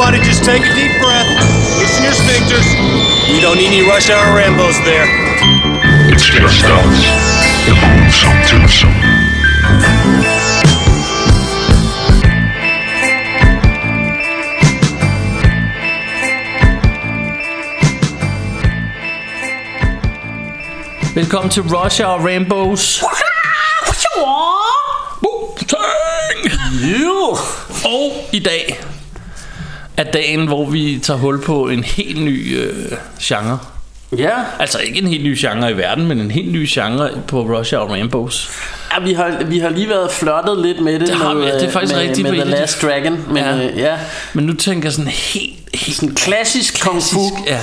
Everybody just take a deep breath. Loosen your sphincters. We don't need any rush hour Rambos there. It's just us. The gruesome twosome. Velkommen til Russia og Rainbows. Yeah. Og i dag er dagen, hvor vi tager hul på en helt ny øh, genre. Ja, Altså ikke en helt ny genre i verden, men en helt ny genre på Russia og Rainbows. ja vi, har, vi har lige været flirtet lidt med det, Det har med, ja, det er faktisk med, rigtigt med på The af Last Dragon. Men Ja. Øh, ja, Men nu tænker jeg sådan helt, helt sådan klassisk kung fu. klassisk. Ja.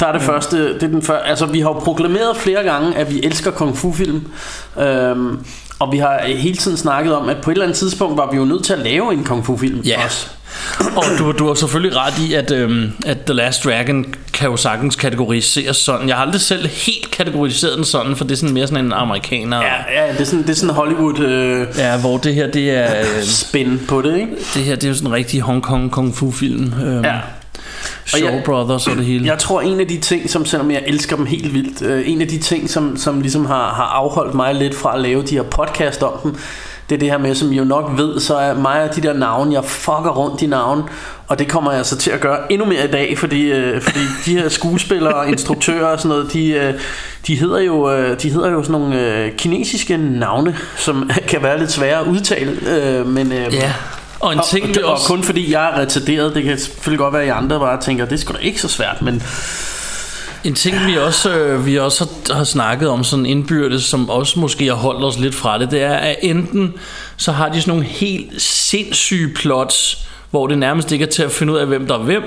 Der er det første, det er den første, altså vi har proklameret flere gange, at vi elsker kung fu film. Øhm, og vi har hele tiden snakket om, at på et eller andet tidspunkt var vi jo nødt til at lave en kung fu film Ja. også. Og du, du har selvfølgelig ret i, at, øhm, at The Last Dragon kan jo sagtens kategoriseres sådan. Jeg har aldrig selv helt kategoriseret den sådan, for det er sådan mere sådan en amerikaner. Ja, ja det, er sådan, det er sådan Hollywood øh, ja hvor det her, det er... Øh, spin på det, ikke? det her, det er jo sådan en rigtig Hong Kong kung fu film. Øhm, Ja. Shaw Og jeg- Brothers og det hele. Jeg tror en af de ting som Selvom jeg elsker dem helt vildt øh, En af de ting som, som ligesom har, har afholdt mig lidt fra at lave de her podcast om dem Det er det her med Som I jo nok ved Så er mig og de der navne Jeg fucker rundt i navn Og det kommer jeg så til at gøre endnu mere i dag Fordi, øh, fordi de her skuespillere og Instruktører og sådan noget De, øh, de, hedder, jo, øh, de hedder jo sådan nogle øh, kinesiske navne Som kan være lidt svære at udtale øh, Men øh, Ja. Og en og, ting, og, og også... kun fordi jeg er retarderet, det kan selvfølgelig godt være, at I andre bare tænker, det er sgu da ikke så svært, men En ting, vi også, øh, vi også har, har snakket om sådan indbyrdes, som også måske har holdt os lidt fra det, det er, at enten så har de sådan nogle helt sindssyge plots, hvor det nærmest ikke er til at finde ud af, hvem der er hvem,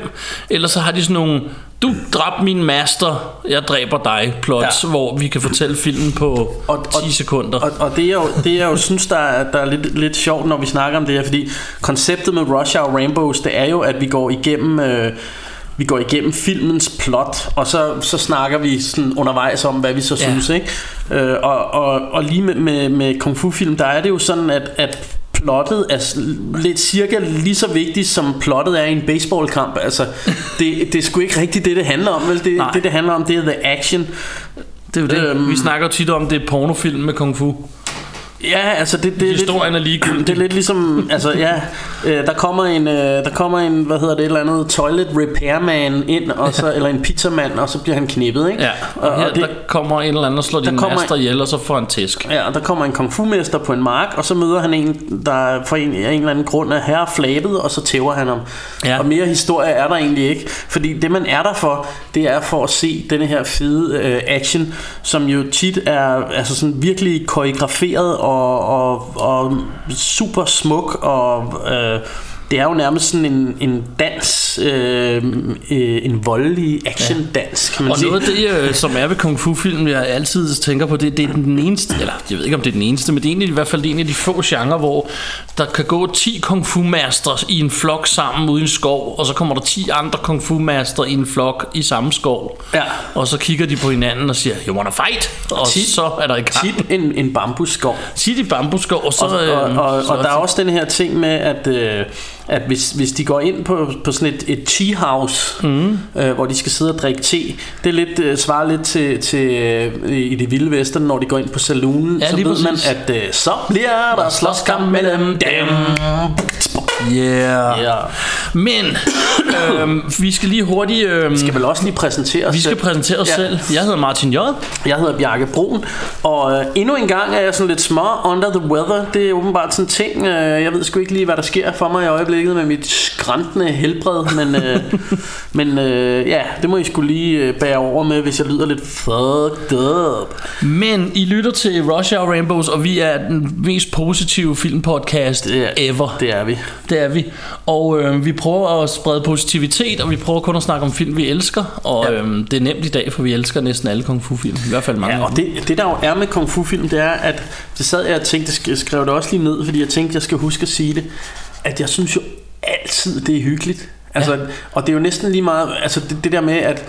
eller så har de sådan nogle, du dræbte min master, jeg dræber dig plots, ja. Hvor vi kan fortælle filmen på Og- 10 sekunder. Og, og det, jeg jo, det jeg jo synes, der er, der er lidt, lidt sjovt, når vi snakker om det her, fordi konceptet med Rush Hour Rainbows, det er jo, at vi går igennem... Øh, vi går igennem filmens plot, og så, så snakker vi sådan undervejs om, hvad vi så Ja. synes. Ikke? Øh, og, og, og lige med, med, med kung fu film, der er det jo sådan, at, at plottet er lidt cirka lige så vigtigt, som plottet er i en baseballkamp. Altså, det, det er sgu ikke rigtigt det, det handler om. Vel? Det, Nej. det, det handler om, det er the action. det er jo det. øhm, vi snakker jo tit om, det er pornofilm med kung fu. Ja, altså det, det er lidt, Historien er ligegyldig. det er lidt ligesom, altså ja, øh, der kommer en, øh, der kommer en, hvad hedder det, et eller andet toilet repairman ind, og så, eller en pizzamand, og så bliver han knippet, ikke? Ja, og, og her det, der kommer en eller anden og slår din kommer- master ihjel, og så får han tæsk. Ja, og der kommer en kung fu mester på en mark, og så møder han en, der for en, en eller anden grund er herre flabet, og så tæver han ham. Ja. Og mere historie er der egentlig ikke, fordi det man er der for, det er for at se denne her fede øh, action, som jo tit er altså sådan virkelig koreograferet og, og, og super smuk, og øh, det er jo nærmest sådan en, en dans, øh, øh, en voldelig action-dans, kan man Og sige. noget af det, øh, som er ved kung fu film, jeg altid tænker på, det, det er den eneste, eller jeg ved ikke om det er den eneste, men det er egentlig i hvert fald en af de få genrer, hvor der kan gå 10 kung fu master i en flok sammen ude i en skov, og så kommer der 10 andre kung fu master i en flok i samme skov. Ja. Og så kigger de på hinanden og siger, you wanna fight? Og Tit- så er der i gang. Tit en, en bambusskov. Tit i bambusskov, og så... og, og, øh, og, så og der er også den her ting med, at, øh, at hvis, hvis de går ind på, på sådan et, et tea house, mm. øh, hvor de skal sidde og drikke te, det er lidt, øh, svarer lidt til, til øh, i det vilde vesten, når de går ind på saloonen, Ja, så ved præcis. man, at øh, så bliver der slåskamp mellem dem. Yeah. Ja. Men øhm, vi skal lige hurtigt... Øhm, Vi skal vel også lige præsentere os vi skal præsentere os Ja. selv. Jeg hedder Martin J. Jeg hedder Bjarke Brun, og øh, endnu en gang er jeg sådan lidt små under the weather. Det er åbenbart sådan en ting. Øh, jeg ved sgu ikke lige, hvad der sker for mig i øjeblikket med mit skræntende helbred, men, øh, men øh, ja, det må I skulle lige øh, bære over med, hvis jeg lyder lidt fucked up. Men I lytter til Rush Hour Rainbows, og vi er den mest positive filmpodcast Det er- ever. Det er vi. Det er vi. Og øh, vi prøver at sprede positivitet, og vi prøver kun at snakke om film, vi elsker. Og Ja. ja. øh, det er nemt i dag, for vi elsker næsten alle kung fu film. I hvert fald mange Ja, og det, det der jo er med kung fu film, det er, at det sad jeg og tænkte, jeg skrev det også lige ned, fordi jeg tænkte, jeg skal huske at sige det, at jeg synes jo altid, det er hyggeligt. Altså, ja. Og det er jo næsten lige meget, altså det, det der med, at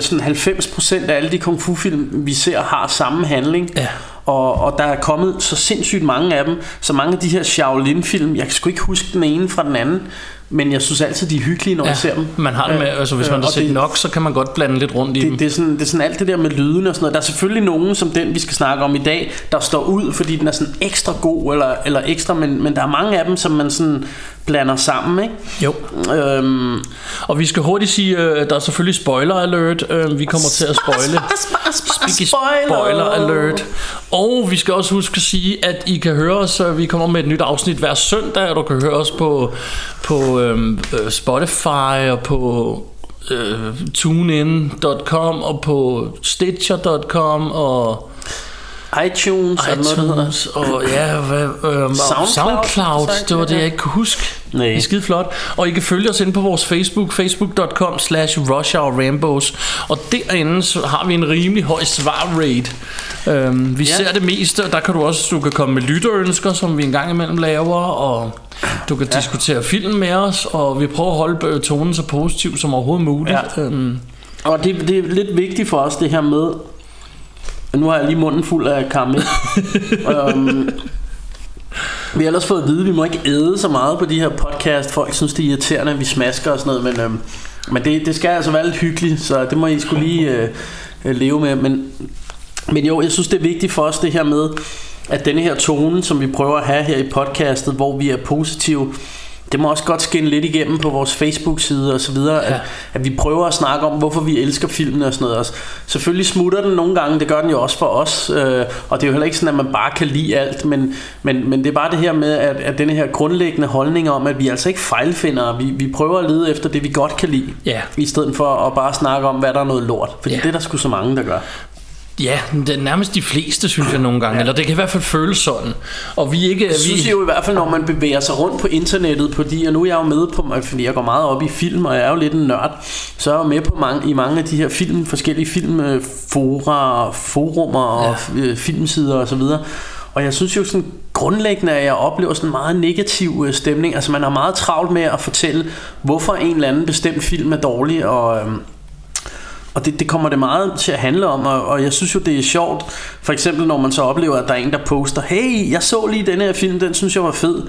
sådan 90% af alle de kung fu film, vi ser, har samme handling. Ja. Og, og der er kommet så sindssygt mange af dem, så mange af de her Shaolin film, jeg kan sgu ikke huske den ene fra den anden, men jeg synes altid, de er hyggelige, når ja, jeg ser dem. Man har det med, Øh, altså hvis øh, man har set det- nok, så kan man godt blande lidt rundt i dem. det, det, er sådan, det er sådan alt det der med lyden og sådan noget. Der er selvfølgelig nogen, som den vi skal snakke om i dag, der står ud, fordi den er sådan ekstra god eller, eller ekstra, men, men der er mange af dem, som man sådan blander sammen, ikke? Jo. Øhm, Og vi skal hurtigt sige, øh, der er selvfølgelig spoiler alert. Øh, vi kommer til at spoile. Speaky spoiler alert. Og vi skal også huske at sige, at I kan høre os. øh, Vi kommer med et nyt afsnit hver søndag, og du kan høre os på, på øh, Spotify og på øh, tunein.com og på stitcher.com og iTunes, iTunes og ja, hvad, øhm, Soundcloud, SoundCloud, det var det jeg ikke kunne huske. Nej. Det er skide flot. Og I kan følge os inde på vores Facebook, facebook.com slash Rambos. Og derinde så har vi en rimelig høj svarrate. Øhm, vi Ja. ser det meste, og der kan du også du kan komme med lytterønsker, som vi en gang imellem laver, og du kan ja. diskutere film med os, og vi prøver at holde øh, tonen så positiv som overhovedet muligt. Ja. Øhm, Og det, det er lidt vigtigt for os, det her med... Nu har jeg lige munden fuld af karamel. um, vi har ellers fået at vide, at vi må ikke æde så meget på de her podcast. Folk synes, det er irriterende, at vi smasker og sådan noget. Men, øhm, men det, det skal altså være lidt hyggeligt, så det må I skulle lige øh, øh, leve med. Men, men jo, jeg synes, det er vigtigt for os, det her med, at denne her tone, som vi prøver at have her i podcastet, hvor vi er positive, det må også godt skinne lidt igennem på vores Facebook-side og så videre, ja. at, at vi prøver at snakke om, hvorfor vi elsker filmene og sådan noget. Og selvfølgelig smutter den nogle gange, det gør den jo også for os, øh, og det er jo heller ikke sådan, at man bare kan lide alt, men, men, men det er bare det her med, at, at denne her grundlæggende holdning om, at vi altså ikke fejlfinder, vi, vi prøver at lede efter det, vi godt kan lide, Ja. i stedet for at bare snakke om, hvad der er noget lort, fordi Ja. det er der sgu så mange, der gør. Ja, det er nærmest de fleste, synes jeg nogle gange. Ja. Eller det kan i hvert fald føles sådan. Og vi ikke... Jeg synes vi, jo i hvert fald, når man bevæger sig rundt på internettet, på de, og nu er jeg jo med på, fordi jeg går meget op i film, og jeg er jo lidt en nørd, så er jeg jo med på mange, i mange af de her film, forskellige filmfora, forumer og ja. filmsider og så videre. Og jeg synes jo sådan grundlæggende, at jeg oplever sådan en meget negativ øh, stemning. Altså man har meget travlt med at fortælle, hvorfor en eller anden bestemt film er dårlig, og... Og det, det kommer det meget til at handle om, og, og jeg synes jo, det er sjovt. For eksempel, når man så oplever, at der er en, der poster, hey, jeg så lige den her film, den synes jeg var fed.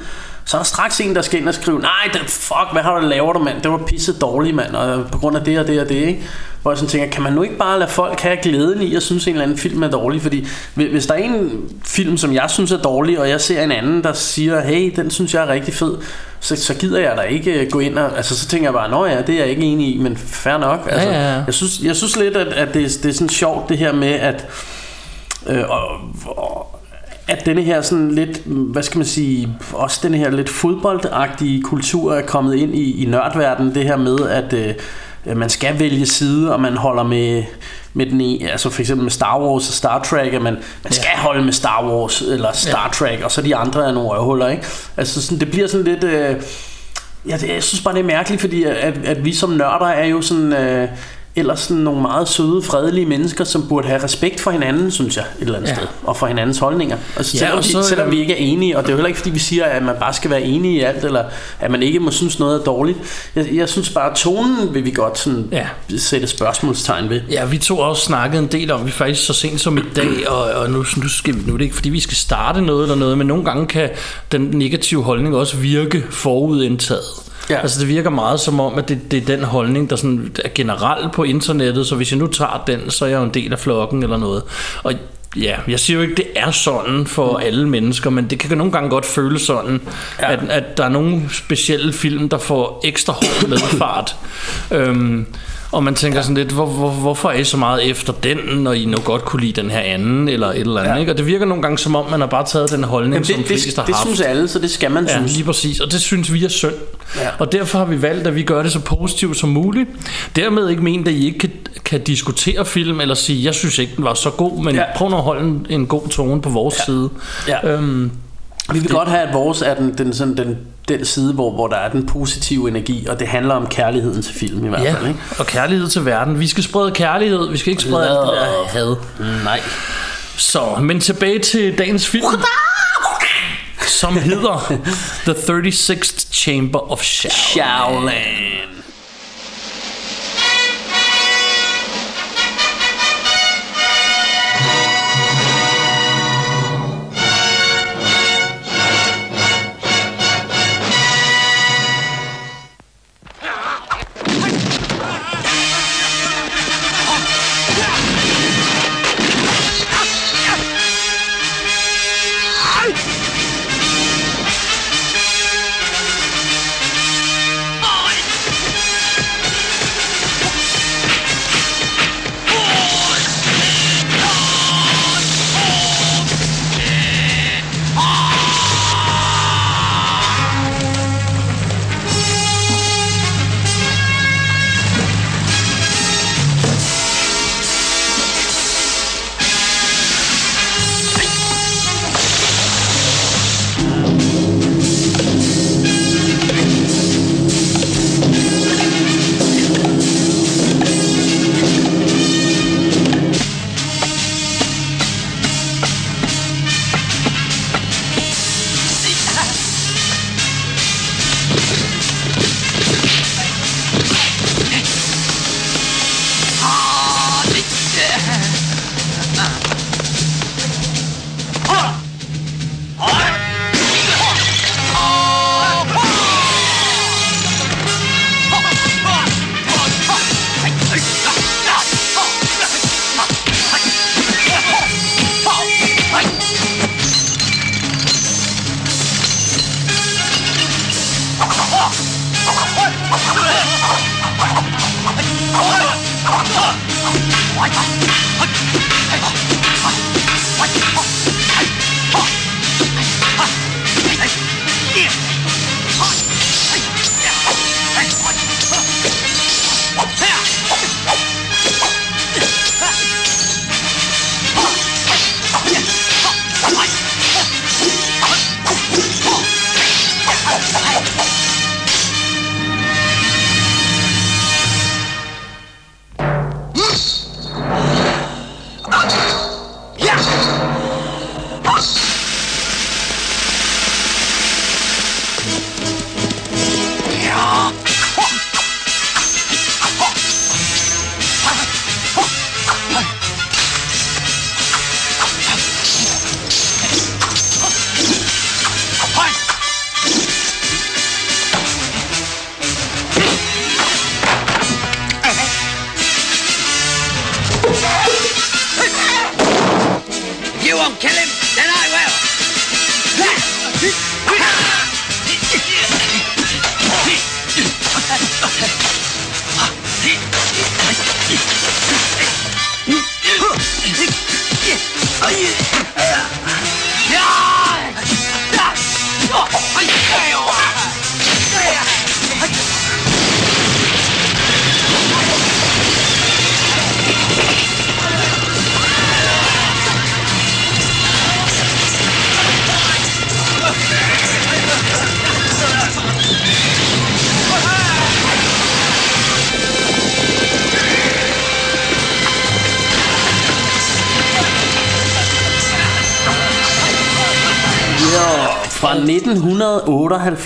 Så er der straks en, der skal ind og skrive, nej, det, fuck, hvad har du lavet, mand? Det var pisse dårligt, mand, og på grund af det og det og det, ikke? Hvor jeg sådan tænker, kan man nu ikke bare lade folk have glæden i at synes, en eller anden film er dårlig? Fordi hvis- der er en film, som jeg synes er dårlig, og jeg ser en anden, der siger, hey, den synes jeg er rigtig fed, så, så gider jeg da ikke øh, gå ind og... Altså, så tænker jeg bare, nå ja, det er jeg ikke enig i, men fair nok. Altså, ja, ja. Jeg, synes, jeg synes lidt, at, at det, det er sådan sjovt, det her med, at... Øh, og, og, at denne her sådan lidt, hvad skal man sige, også den her lidt fodboldagtige kultur er kommet ind i, i nørdverdenen, det her med, at øh, man skal vælge side, og man holder med, med den ene, altså for eksempel med Star Wars og Star Trek, at man, man skal holde med Star Wars eller Star Trek, og så de andre er nogle røvhuller, ikke? Altså sådan, det bliver sådan lidt... Øh, Ja, det, jeg synes bare, det er mærkeligt, fordi at, at vi som nørder er jo sådan... Øh, ellers sådan nogle meget søde, fredelige mennesker, som burde have respekt for hinanden, synes jeg, et eller andet Ja. sted. Og for hinandens holdninger. Og så, Ja, selvom, og vi, så, selvom øh, vi ikke er enige, og det er jo heller ikke, fordi vi siger, at man bare skal være enige i alt, eller at man ikke må synes noget er dårligt. Jeg, jeg synes bare, at tonen vil vi godt sådan Ja. sætte spørgsmålstegn ved. Ja, vi to også snakket en del om, vi faktisk så sent som i dag, og, og nu, nu, skal vi, nu er det ikke, fordi vi skal starte noget eller noget, men nogle gange kan den negative holdning også virke forudindtaget. Ja. Altså det virker meget som om, at det, det er den holdning, der sådan er generelt på internettet, så hvis jeg nu tager den, så er jeg jo en del af flokken eller noget. Og ja, jeg siger jo ikke, det er sådan for alle mennesker, men det kan nogle gange godt føles sådan. Ja. at, at der er nogle specielle film, der får ekstra hård medfart. øhm, og man tænker sådan lidt, hvor, hvor, hvorfor er I så meget efter den, når I nu godt kunne lide den her anden, eller et eller andet, ja. Ja. ikke? Og det virker nogle gange som om, man har bare taget den holdning, Jamen, som det, flest det, har det haft. synes alle, så det skal man Ja, synes. lige præcis. Og det synes vi er synd. Ja. Og derfor har vi valgt, at vi gør det så positivt som muligt. Dermed ikke ment, at I ikke kan, kan diskutere film, eller sige, jeg synes ikke, den var så god, men ja. Ja. prøv nu at holde en, en god tone på vores ja. side. Ja. Øhm, Vi vil godt have, at vores er den, den, sådan, den, den side, hvor, hvor der er den positive energi, og det handler om kærligheden til film i hvert ja, fald. Ikke? og kærlighed til verden. Vi skal sprede kærlighed, vi skal ikke sprede alt det der had. Nej. Så, men tilbage til dagens film, som hedder The 36th Chamber of Shadow. Shaolin.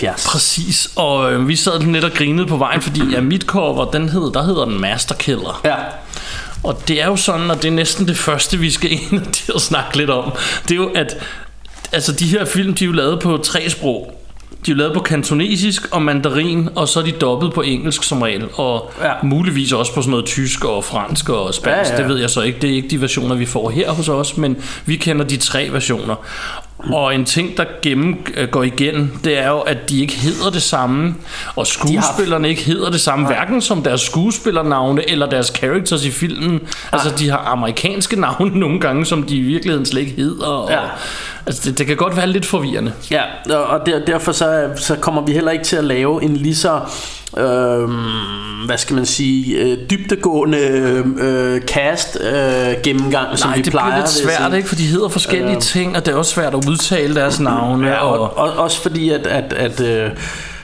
1978. Præcis, og øh, vi sad lidt og grinede på vejen, fordi ja, mit cover, den hed, der hedder den Master Killer. Ja. Og det er jo sådan, og det er næsten det første, vi skal ind til at snakke lidt om. Det er jo, at altså, de her film, de er jo lavet på tre sprog. De er lavet på kantonesisk og mandarin, og så er de dobbet på engelsk som regel. Og Ja. muligvis også på sådan noget tysk og fransk og spansk. Ja. ja. Det ved jeg så ikke. Det er ikke de versioner, vi får her hos os, men vi kender de tre versioner. Og en ting, der gennem, øh, går igen, det er jo, at de ikke hedder det samme, og skuespillerne ikke hedder det samme, hverken som deres skuespillernavne eller deres characters i filmen. Altså, de har amerikanske navne nogle gange, som de i virkeligheden slet ikke hedder. Og, Ja. Altså, det, det kan godt være lidt forvirrende. Ja, og- der, derfor så, så kommer vi heller ikke til at lave en lige så, øh, hvad skal man sige, øh, dybdegående øh, cast øh, gennemgang, som Nej, vi det plejer. bliver lidt vil jeg svært, ikke? For de hedder forskellige Øh. ting, og det er også svært at udtale deres navne. Ja, og, og, og, også fordi, at, at, at øh,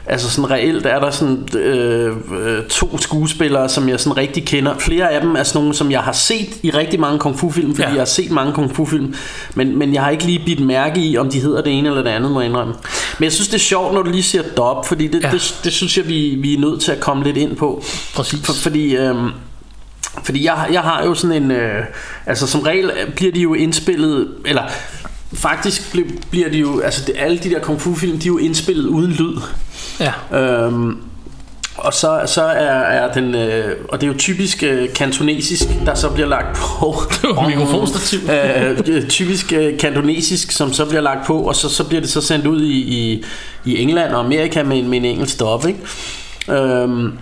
altså sådan reelt er der sådan øh, øh, to skuespillere, som jeg sådan rigtig kender. Flere af dem er sådan nogle, som jeg har set i rigtig mange kung fu film, fordi Ja. jeg har set mange kung fu film, men, men jeg har ikke lige bidt mærke i, om de hedder det ene eller det andet, må jeg indrømme. Men jeg synes, det er sjovt, når du lige siger dub, fordi det, Ja. det, det synes jeg, vi, vi er nødt til at komme lidt ind på. Præcis. For, fordi... Øh, fordi jeg, jeg har jo sådan en... Øh, altså som regel bliver de jo indspillet... Eller faktisk bl- bliver de jo... Altså det, alle de der kung fu film, de er jo indspillet uden lyd. Ja. Øhm, og så, så er, er den... Øh, og det er jo typisk øh, kantonesisk, der så bliver lagt på. Mikrofonstativ. øh, typisk øh, kantonesisk, som så bliver lagt på, og så, så bliver det så sendt ud i, i, i England og Amerika med, en- med en engelsk stop, ikke? Øhm,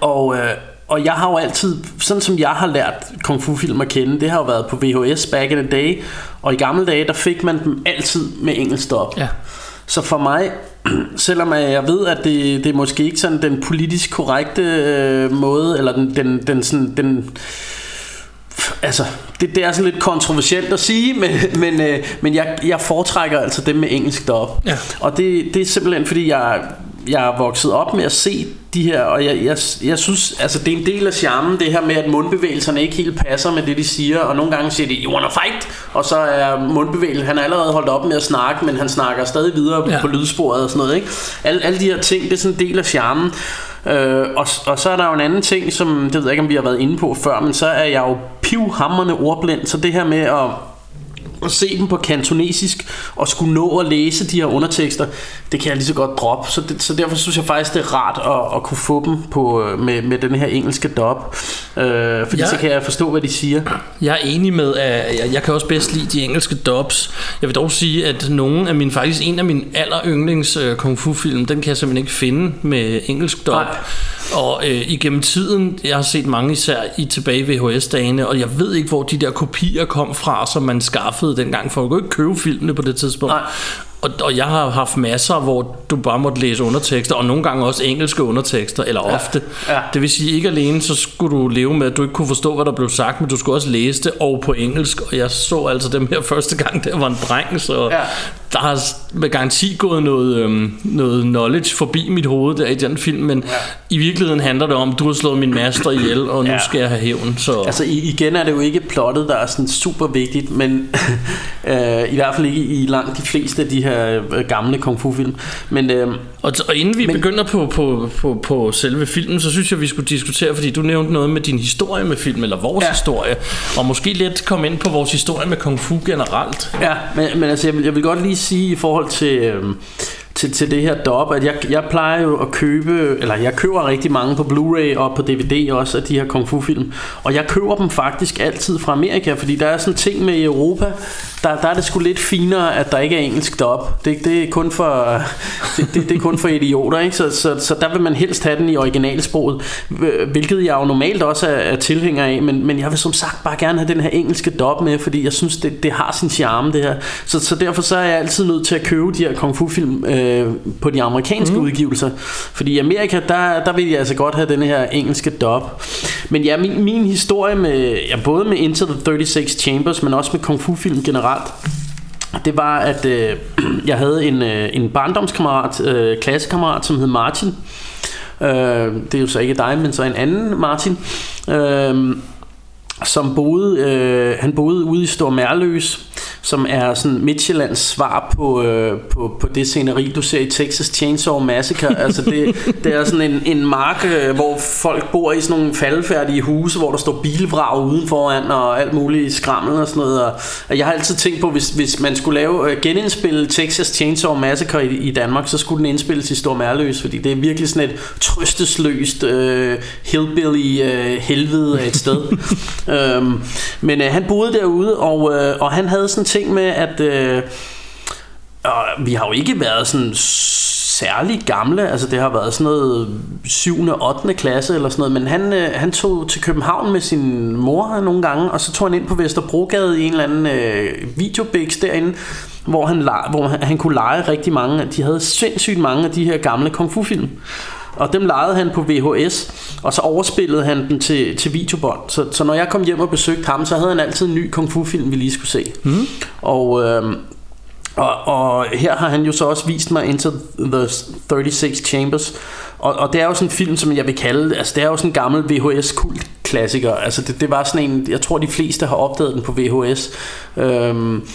og, øh, og jeg har jo altid, sådan som jeg har lært kung fu film at kende, det har jo været på VHS back in the day, og i gamle dage, der fik man dem altid med engelsk stop. Ja. Så for mig, selvom jeg ved, at det, det er måske ikke sådan den politisk korrekte øh, måde, eller den, den, den, sådan, den altså, det, det er sådan lidt kontroversielt at sige, men, men, øh, men jeg, jeg foretrækker altså dem med engelsk dub. Ja. Og det, det er simpelthen fordi, jeg, jeg er vokset op med at se de her, og jeg, jeg, jeg synes, altså det er en del af charmen, det her med, at mundbevægelserne ikke helt passer med det, de siger, og nogle gange siger de, you wanna fight? Og så er mundbevægelsen, han er allerede holdt op med at snakke, men han snakker stadig videre Ja. på lydsporet og sådan noget, ikke? Alle, alle de her ting, det er sådan en del af charmen. Øh, og, og så er der jo en anden ting, som, det ved jeg ikke, om vi har været inde på før, men så er jeg jo pivhammerne ordblind, så det her med at at se dem på kantonesisk og skulle nå at læse de her undertekster, det kan jeg lige så godt droppe. Så, det, så derfor synes jeg faktisk, det er rart at, at kunne få dem på, øh, med, med den her engelske dub. Øh, fordi ja. så kan jeg forstå, hvad de siger. Jeg er enig med, at jeg, jeg kan også bedst lide de engelske dubs. Jeg vil dog sige, at nogle af mine, faktisk en af mine aller yndlings uh, kung fu film, den kan jeg simpelthen ikke finde med engelsk dub. Nej. Og øh, igennem tiden, jeg har set mange især i tilbage VHS-dagene, og jeg ved ikke, hvor de der kopier kom fra, som man skaffede dengang, for at kunne ikke købe filmene på det tidspunkt. Nej. Og, og jeg har haft masser, hvor du bare måtte læse undertekster, og nogle gange også engelske undertekster, eller ofte. ja. Det vil sige, ikke alene så skulle du leve med, at du ikke kunne forstå, hvad der blev sagt, men du skulle også læse det, og på engelsk. Og jeg så altså dem her første gang, der var en dreng, så Ja. der har med garanti gået noget, øhm, noget knowledge forbi mit hoved der i den film, men ja. i virkeligheden handler det om, du har slået min master ihjel, og nu Ja. skal jeg have hævn. Så Altså igen er det jo ikke plottet, der er sådan super vigtigt, men øh, i hvert fald ikke i langt de fleste af de her øh, gamle kung fu film. Men øh, Og, og inden vi Men- begynder på, på, på, på selve filmen, så synes jeg, vi skulle diskutere, fordi du nævnte noget med din historie med film, eller vores Ja. historie, og måske lidt komme ind på vores historie med kung fu generelt. Ja, men, men altså, jeg vil, jeg vil godt lige sige i forhold til, øhm, til, til det her dop, at jeg, jeg plejer jo at købe, eller jeg køber rigtig mange på Blu-ray og på DVD også af de her kung fu film, og jeg køber dem faktisk altid fra Amerika, fordi der er sådan ting med i Europa, der, der er det sgu lidt finere, at der ikke er engelsk dop. Det, det er kun for det, det, det er kun for idioter, ikke? Så, så, så der vil man helst have den i originalsproget, hvilket jeg jo normalt også er, er tilhænger af, men, men jeg vil som sagt bare gerne have den her engelske dop med, fordi jeg synes, det, det har sin charme, det her. Så, så derfor så er jeg altid nødt til at købe de her kung fu film øh, på de amerikanske mm. udgivelser, fordi i Amerika, der, der vil jeg altså godt have den her engelske dub. Men ja, min, min historie med, ja, både med Into the 36 Chambers, men også med kung fu film generelt, det var, at øh, jeg havde en, øh, en barndomskammerat, øh, klassekammerat, som hed Martin. Øh, det er jo så ikke dig, men så en anden Martin. Øh, som boede, øh, han boede ude i Stor Mærløs, som er sådan Midtjyllands svar på, øh, på, på det sceneri, du ser i Texas Chainsaw Massacre. altså det, det er sådan en, en mark, øh, hvor folk bor i sådan nogle faldefærdige huse, hvor der står bilvrag udenforan og alt muligt skrammel og sådan noget. Og, og jeg har altid tænkt på, hvis, hvis man skulle lave øh, genindspille Texas Chainsaw Massacre i, i Danmark, så skulle den indspilles i Stor Mærløs, fordi det er virkelig sådan et trøstesløst øh, hillbilly øh, helvede af et sted. øhm, men øh, han boede derude, og, øh, og han havde sådan ting med, at øh, vi har jo ikke været sådan særlig gamle, altså det har været sådan noget 7. og 8. klasse eller sådan noget, men han, øh, han tog til København med sin mor nogle gange, og så tog han ind på Vesterbrogade i en eller anden øh, videobiks derinde, hvor han, hvor han, han kunne lege rigtig mange, de havde sindssygt mange af de her gamle kung fu film. Og dem lejede han på VHS, og så overspillede han den til, til videobånd. Så, så når jeg kom hjem og besøgte ham, så havde han altid en ny kung fu film, vi lige skulle se. Mm. Og, øh, og, og her har han jo så også vist mig Into the 36 Chambers. Og, og det er jo sådan en film, som jeg vil kalde, altså det er jo sådan en gammel VHS-kult klassiker. Altså det, det var sådan en, jeg tror de fleste har opdaget den på VHS. Øhm,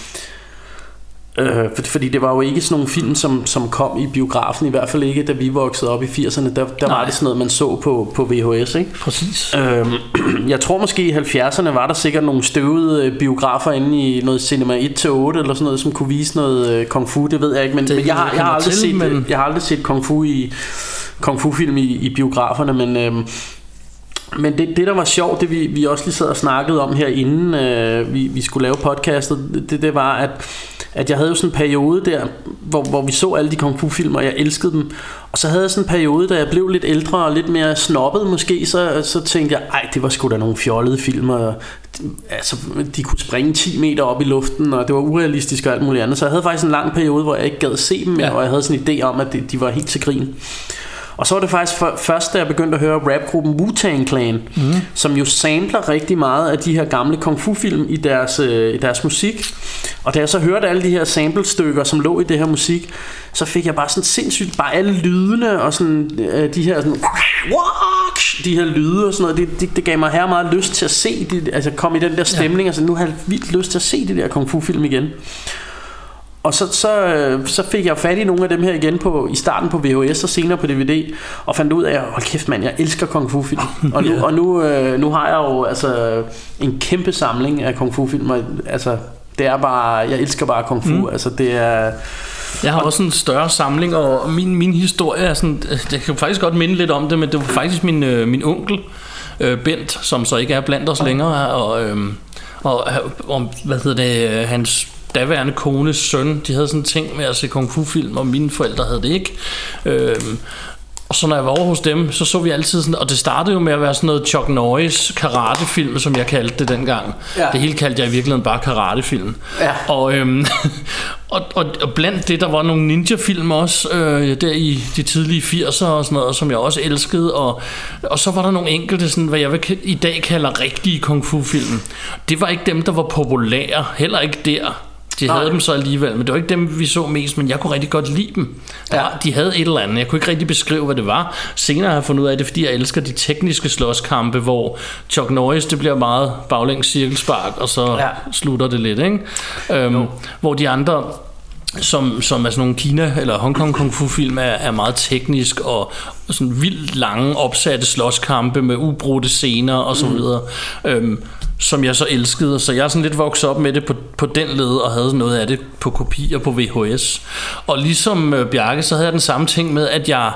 Øh, for, fordi det var jo ikke sådan nogle film, som, som kom i biografen, i hvert fald ikke, da vi voksede op i 80'erne. Der, der var det sådan noget, man så på, på VHS, ikke? Præcis. Øhm, jeg tror måske i 70'erne var der sikkert nogle støvede øh, biografer inde i noget Cinema 1-8 eller sådan noget, som kunne vise noget øh, kung fu, det ved jeg ikke, men, Det men jeg, har, jeg har aldrig til, set, men- men... jeg har aldrig set kung fu i kung fu film i, i biograferne, men øhm, men det, det der var sjovt, det vi, vi også lige sad og snakkede om her inden øh, vi, vi skulle lave podcastet, det, det var at, at jeg havde jo sådan en periode der, hvor, hvor vi så alle de kung fu film, og jeg elskede dem. Og så havde jeg sådan en periode, da jeg blev lidt ældre og lidt mere snobbet måske, så, så tænkte jeg, ej, det var sgu da nogle fjollede film, og altså, de kunne springe 10 meter op i luften, og det var urealistisk og alt muligt andet. Så jeg havde faktisk en lang periode, hvor jeg ikke gad se dem, ja. Ja. og jeg havde sådan en idé om, at de, de var helt til grin. Og så var det faktisk for, først, da jeg begyndte at høre rapgruppen Wu-Tang Clan, mm. som jo sampler rigtig meget af de her gamle kung fu film i deres, øh, i deres musik. Og da jeg så hørte alle de her sample-stykker, som lå i det her musik, så fik jeg bare sådan sindssygt, bare alle lydene og sådan, øh, de her sådan, de her lyde og sådan noget, det, det, det gav mig her meget lyst til at se, det, altså komme i den der stemning, ja. altså nu har jeg vildt lyst til at se de der kung fu film igen. Og så, så, øh, så fik jeg fat i nogle af dem her igen på, i starten på VHS og senere på DVD, og fandt ud af, hold kæft mand, jeg elsker kung fu film. Og nu, og nu, øh, nu har jeg jo altså en kæmpe samling af kung fu film. og, Altså, det er bare, jeg elsker bare kung fu. Mm. Altså, det er, Jeg har også en større samling, og min, min historie er sådan, jeg kan faktisk godt minde lidt om det, men det var faktisk min, øh, min onkel, øh, Bent, som så ikke er blandt os længere, og, øh, og, og hvad hedder det, øh, hans daværende kones søn, de havde sådan en ting med at se kung fu film, og mine forældre havde det ikke. Øh, Og så når jeg var over hos dem, så så vi altid sådan, og det startede jo med at være sådan noget Chuck Norris karatefilm, som jeg kaldte det dengang. Ja. Det hele kaldte jeg i virkeligheden bare karatefilm. Ja. Og, øhm, og, og, og blandt det, der var nogle ninja-film også, øh, der i de tidlige 80'er og sådan noget, som jeg også elskede. Og, og så var der nogle enkelte, sådan, hvad jeg vil, i dag kalder rigtige kung fu-film. Det var ikke dem, der var populære, heller ikke der. De Nej. havde dem så alligevel, men det var ikke dem, vi så mest, men jeg kunne rigtig godt lide dem. Der, Ja. De havde et eller andet. Jeg kunne ikke rigtig beskrive, hvad det var. Senere har jeg fundet ud af det, fordi jeg elsker de tekniske slåskampe, hvor Chuck Norris, det bliver meget baglæns cirkelspark, og så Ja. slutter det lidt, ikke? Øhm, hvor de andre som, som er sådan nogle Kina- eller Hongkong Kung Fu film er, er meget teknisk og sådan vildt lange opsatte slåskampe med ubrudte scener og så videre, øhm, som jeg så elskede. Så jeg er sådan lidt vokset op med det på, på den led og havde noget af det på kopier på VHS. Og ligesom øh, Bjarke, så havde jeg den samme ting med, at jeg,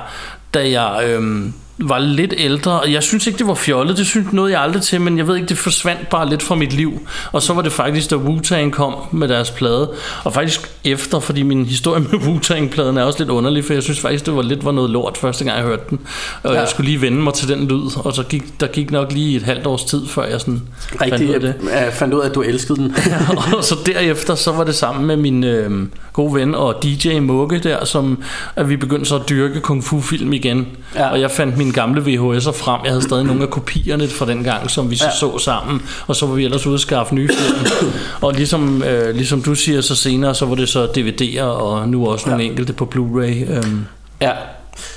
da jeg... Øh, var lidt ældre, og jeg synes ikke, det var fjollet. Det synes noget jeg aldrig til, men jeg ved ikke, det forsvandt bare lidt fra mit liv. Og så var det faktisk, da Wu-Tang kom med deres plade. Og faktisk efter, fordi min historie med Wu-Tang-pladen er også lidt underlig, for jeg synes faktisk, det var lidt var noget lort første gang, jeg hørte den. Og Ja. jeg skulle lige vende mig til den lyd, og så gik, der gik nok lige et halvt års tid, før jeg sådan fandt ud af Rigtig, det. jeg fandt ud af, at du elskede den. og så derefter, så var det sammen med min øh, gode ven og DJ Mugge der, som at vi begyndte så at dyrke kung fu film igen. Ja. Og jeg fandt mine gamle VHS'er frem. Jeg havde stadig nogle af kopierne fra den gang, som vi så Ja. så sammen. Og så var vi ellers ude at skaffe nye film. og ligesom, øh, ligesom du siger så senere, så var det så DVD'er, og nu også nogle Ja. enkelte på Blu-ray. Øhm. Ja.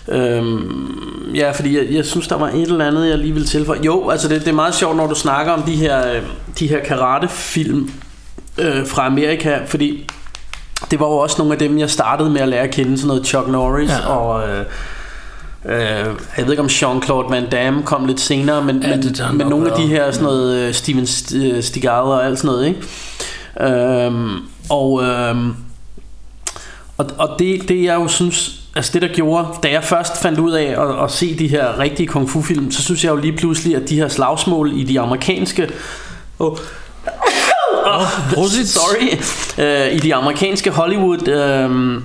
Øhm, ja, fordi jeg, jeg synes, der var et eller andet, jeg lige vil tilføje. Jo, altså det, det er meget sjovt, når du snakker om de her, øh, de her karatefilm øh, fra Amerika, fordi det var jo også nogle af dem, jeg startede med at lære at kende, sådan noget Chuck Norris Ja. og... Øh, Øh, jeg ved ikke om Jean-Claude Van Damme kom lidt senere Men, Ja, men, men nogle af de her sådan noget øh, Steven St- øh, og alt sådan noget ikke? Øhm, Og øhm, og, og det, det jeg jo synes Altså det der gjorde Da jeg først fandt ud af at, at se de her rigtige kung fu film Så synes jeg jo lige pludselig At de her slagsmål i de amerikanske oh, Prosit. Sorry øh, I de amerikanske Hollywood øh,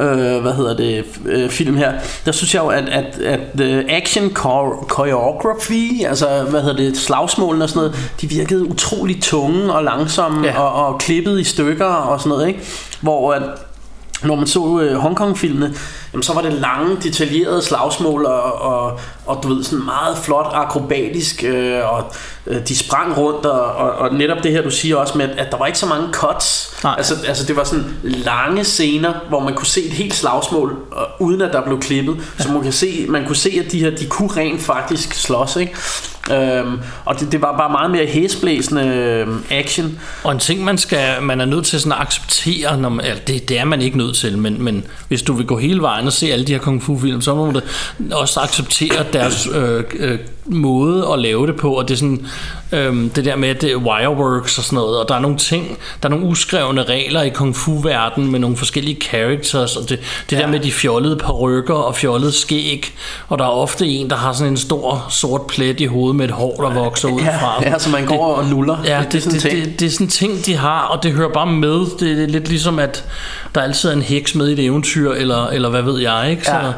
øh, hvad hedder det, øh, film her, der synes jeg jo, at, at, at uh, action chor- choreography, altså hvad hedder det, slagsmålene og sådan noget, de virkede utrolig tunge og langsomme ja. Ja. og, og klippet i stykker og sådan noget, ikke? Hvor at, når man så øh, Hongkong-filmene, jamen, så var det lange, detaljerede slagsmål, og, og, og du ved, sådan meget flot akrobatisk, øh, og øh, de sprang rundt, og, og, og netop det her, du siger også med, at der var ikke så mange cuts. Nej. Altså, altså det var sådan lange scener, hvor man kunne se et helt slagsmål, og, uden at der blev klippet. Så man, kan se, man kunne se, at de her, de kunne rent faktisk slås, ikke? Øhm, og det, det var bare meget mere hæsblæsende øhm, action. Og en ting, man, skal, man er nødt til sådan at acceptere, når man, eller det, det er man ikke nødt til, men, men hvis du vil gå hele vejen og se alle de her kung fu film, så må du også acceptere deres øh, øh, måde at lave det på, og det er sådan, øh, det der med, at det wireworks og sådan noget, og der er nogle ting, der er nogle uskrevne regler i kung fu verden med nogle forskellige characters, og det, det ja. der med de fjollede perukker og fjollede skæg, og der er ofte en, der har sådan en stor sort plet i hovedet med et hår, der vokser ud fra. Ja, så man går og nuller. Ja, det, det, det, ting. det, det er sådan ting, de har, og det hører bare med. Det er lidt ligesom, at der altid er en heks med i et eventyr, eller, eller hvad ved jeg, ikke? Så, Ja.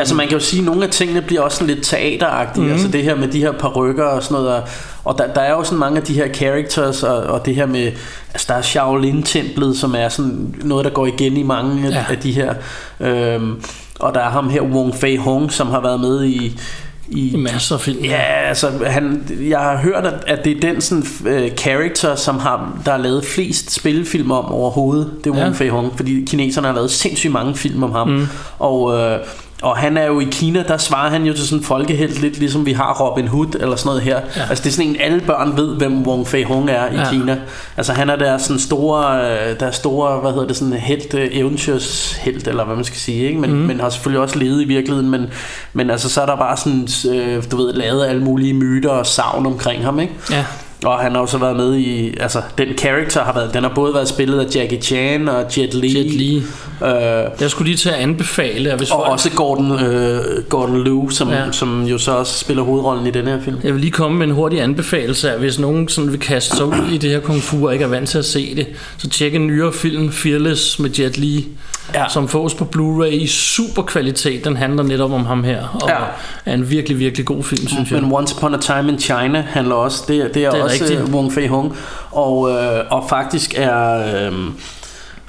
Altså man kan jo sige, at nogle af tingene bliver også sådan lidt teateragtige, mm. altså det her med de her perukker og sådan noget, og- og der, der er jo sådan mange af de her characters, og, og det her med, altså der er Shaolin-templet, som er sådan noget, der går igen i mange af. Ja. af de her, øhm, og der er ham her, Wong Fei Hong, som har været med i, I masser af film. Ja, altså han, jeg har hørt, at, at det er den sådan, uh, character, som har, der har lavet flest spillefilm om overhovedet. Det er Wong Ja. Fei Hong, fordi kineserne har lavet sindssygt mange film om ham. Mm. Og, uh, og han er jo i Kina, der svarer han jo til sådan en folkehelt, lidt ligesom vi har Robin Hood eller sådan noget her. Ja. Altså det er sådan en, alle børn ved, hvem Wong Fei Hong er i ja. Kina. Altså han er der sådan store, øh, der er store, hvad hedder det, sådan helt, øh, eventyrshelt, eller hvad man skal sige, ikke? Men, mm. men har selvfølgelig også levet i virkeligheden, men, men altså så er der bare sådan, øh, du ved, lavet alle mulige myter og savn omkring ham, ikke? ja. Og han har også været med i, altså den character har været, den har både været spillet af Jackie Chan og Jet Li. Jet Li. Øh, Jeg skulle lige til at anbefale, hvis og folk... også Gordon, øh, Gordon Liu, som, Ja. som jo så også spiller hovedrollen i den her film. Jeg vil lige komme med en hurtig anbefalelse af, hvis nogen sådan vil kaste sig ud i det her kung fu og ikke er vant til at se det, så tjek en nyere film, Fearless med Jet Li, Ja. som fås på Blu-ray i super kvalitet. Den handler netop om ham her, og Ja. er en virkelig, virkelig god film, synes jeg. Men Once Upon a Time in China handler også, det, det er, Det er også Wong Fei Hung, og, øh, og faktisk er... Øh,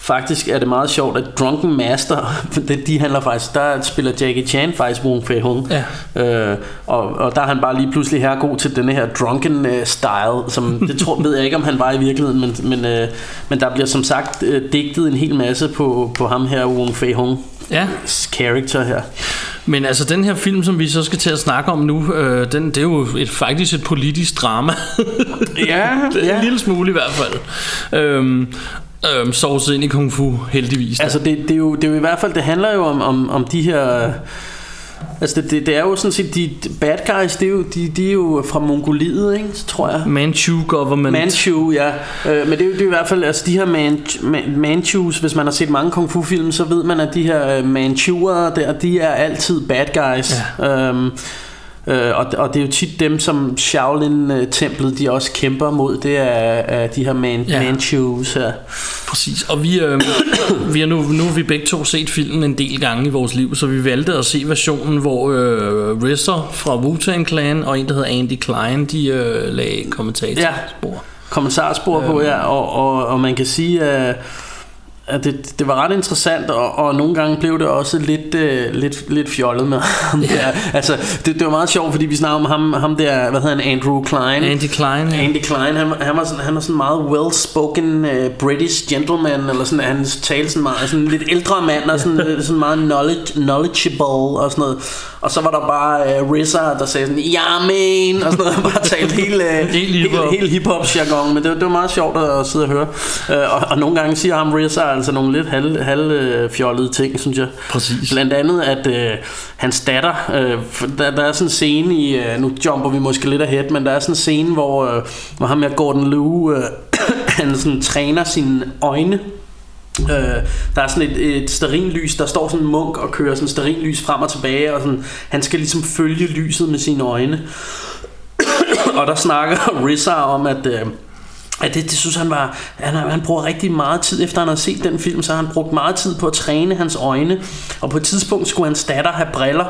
Faktisk er det meget sjovt, at Drunken Master, det, de handler faktisk, der spiller Jackie Chan faktisk Wong Fei Hung. Ja. Øh, og, og der er han bare lige pludselig her god til denne her drunken øh, style, som det tror, ved jeg ikke, om han var i virkeligheden, men, men, øh, men der bliver som sagt øh, digtet en hel masse på, på ham her, Wong Fei Hung Ja, character her. men altså den her film, som vi så skal til at snakke om nu, øh, den, det er jo et, faktisk et politisk drama. Ja, er En lille smule i hvert fald. Øhm, øhm, sovset ind i kung fu, heldigvis. da. Altså det, det, er jo, det er jo i hvert fald, det handler jo om, om, om de her... Altså det, det, det er jo sådan set, de bad guys, det er jo, de, de er jo fra Mongoliet, ikke? Tror jeg. Manchu government. Manchu, ja. Øh, men det er, jo, det er i hvert fald, altså de her man, man, Manchus, hvis man har set mange kung fu film, så ved man, at de her øh, Manchuer der, de er altid bad guys. Ja. Øhm, øh, og, og det er jo tit dem, som Shaolin-templet, de også kæmper mod, det er, er de her man, Ja. ja. Manchus her. Præcis, og vi, øh, vi har nu, nu har vi begge to set filmen en del gange i vores liv, så vi valgte at se versionen, hvor øh, RZA fra Wu-Tang Clan og en, der hedder Andy Klein, de øh, lagde kommentatorspor. kommissarspor på, Øhm. ja, og, og, og man kan sige, at, at det, det var ret interessant, og, og nogle gange blev det også lidt, øh, lidt, lidt fjollet med ham der. Altså, det, det var meget sjovt, fordi vi snakker om ham, ham der, hvad hedder han, Andrew Klein. Andy Klein, ja. Andy Klein, han, han, var sådan, han var sådan meget well-spoken uh, British gentleman, eller sådan, han talte sådan meget, sådan lidt ældre mand, og sådan, lidt sådan meget knowledge, knowledgeable, og sådan noget. Og så var der bare uh, RZA, der sagde sådan, ja, man, og sådan noget, bare talte helt, uh, Helt helt, hiphop. jargon, men det, var- det var meget sjovt at sidde og høre. Uh, og, og nogle gange siger ham RZA altså nogle lidt halv, halv uh, fjollede ting, synes jeg. Præcis. Blandt andet, at øh, hans datter, øh, for der, der er sådan en scene i, øh, nu jumper vi måske lidt ahead, men der er sådan en scene, hvor, øh, hvor ham her Gordon Liu, øh, han sådan træner sine øjne. Øh, der er sådan et, et sterinlys, der står sådan en munk og kører sådan sterinlys frem og tilbage, og sådan, han skal ligesom følge lyset med sine øjne. og der snakker Rissa om, at... Øh, at det, det synes han var han, han bruger rigtig meget tid efter han har set den film så har han brugt meget tid på at træne hans øjne og på et tidspunkt skulle hans datter have briller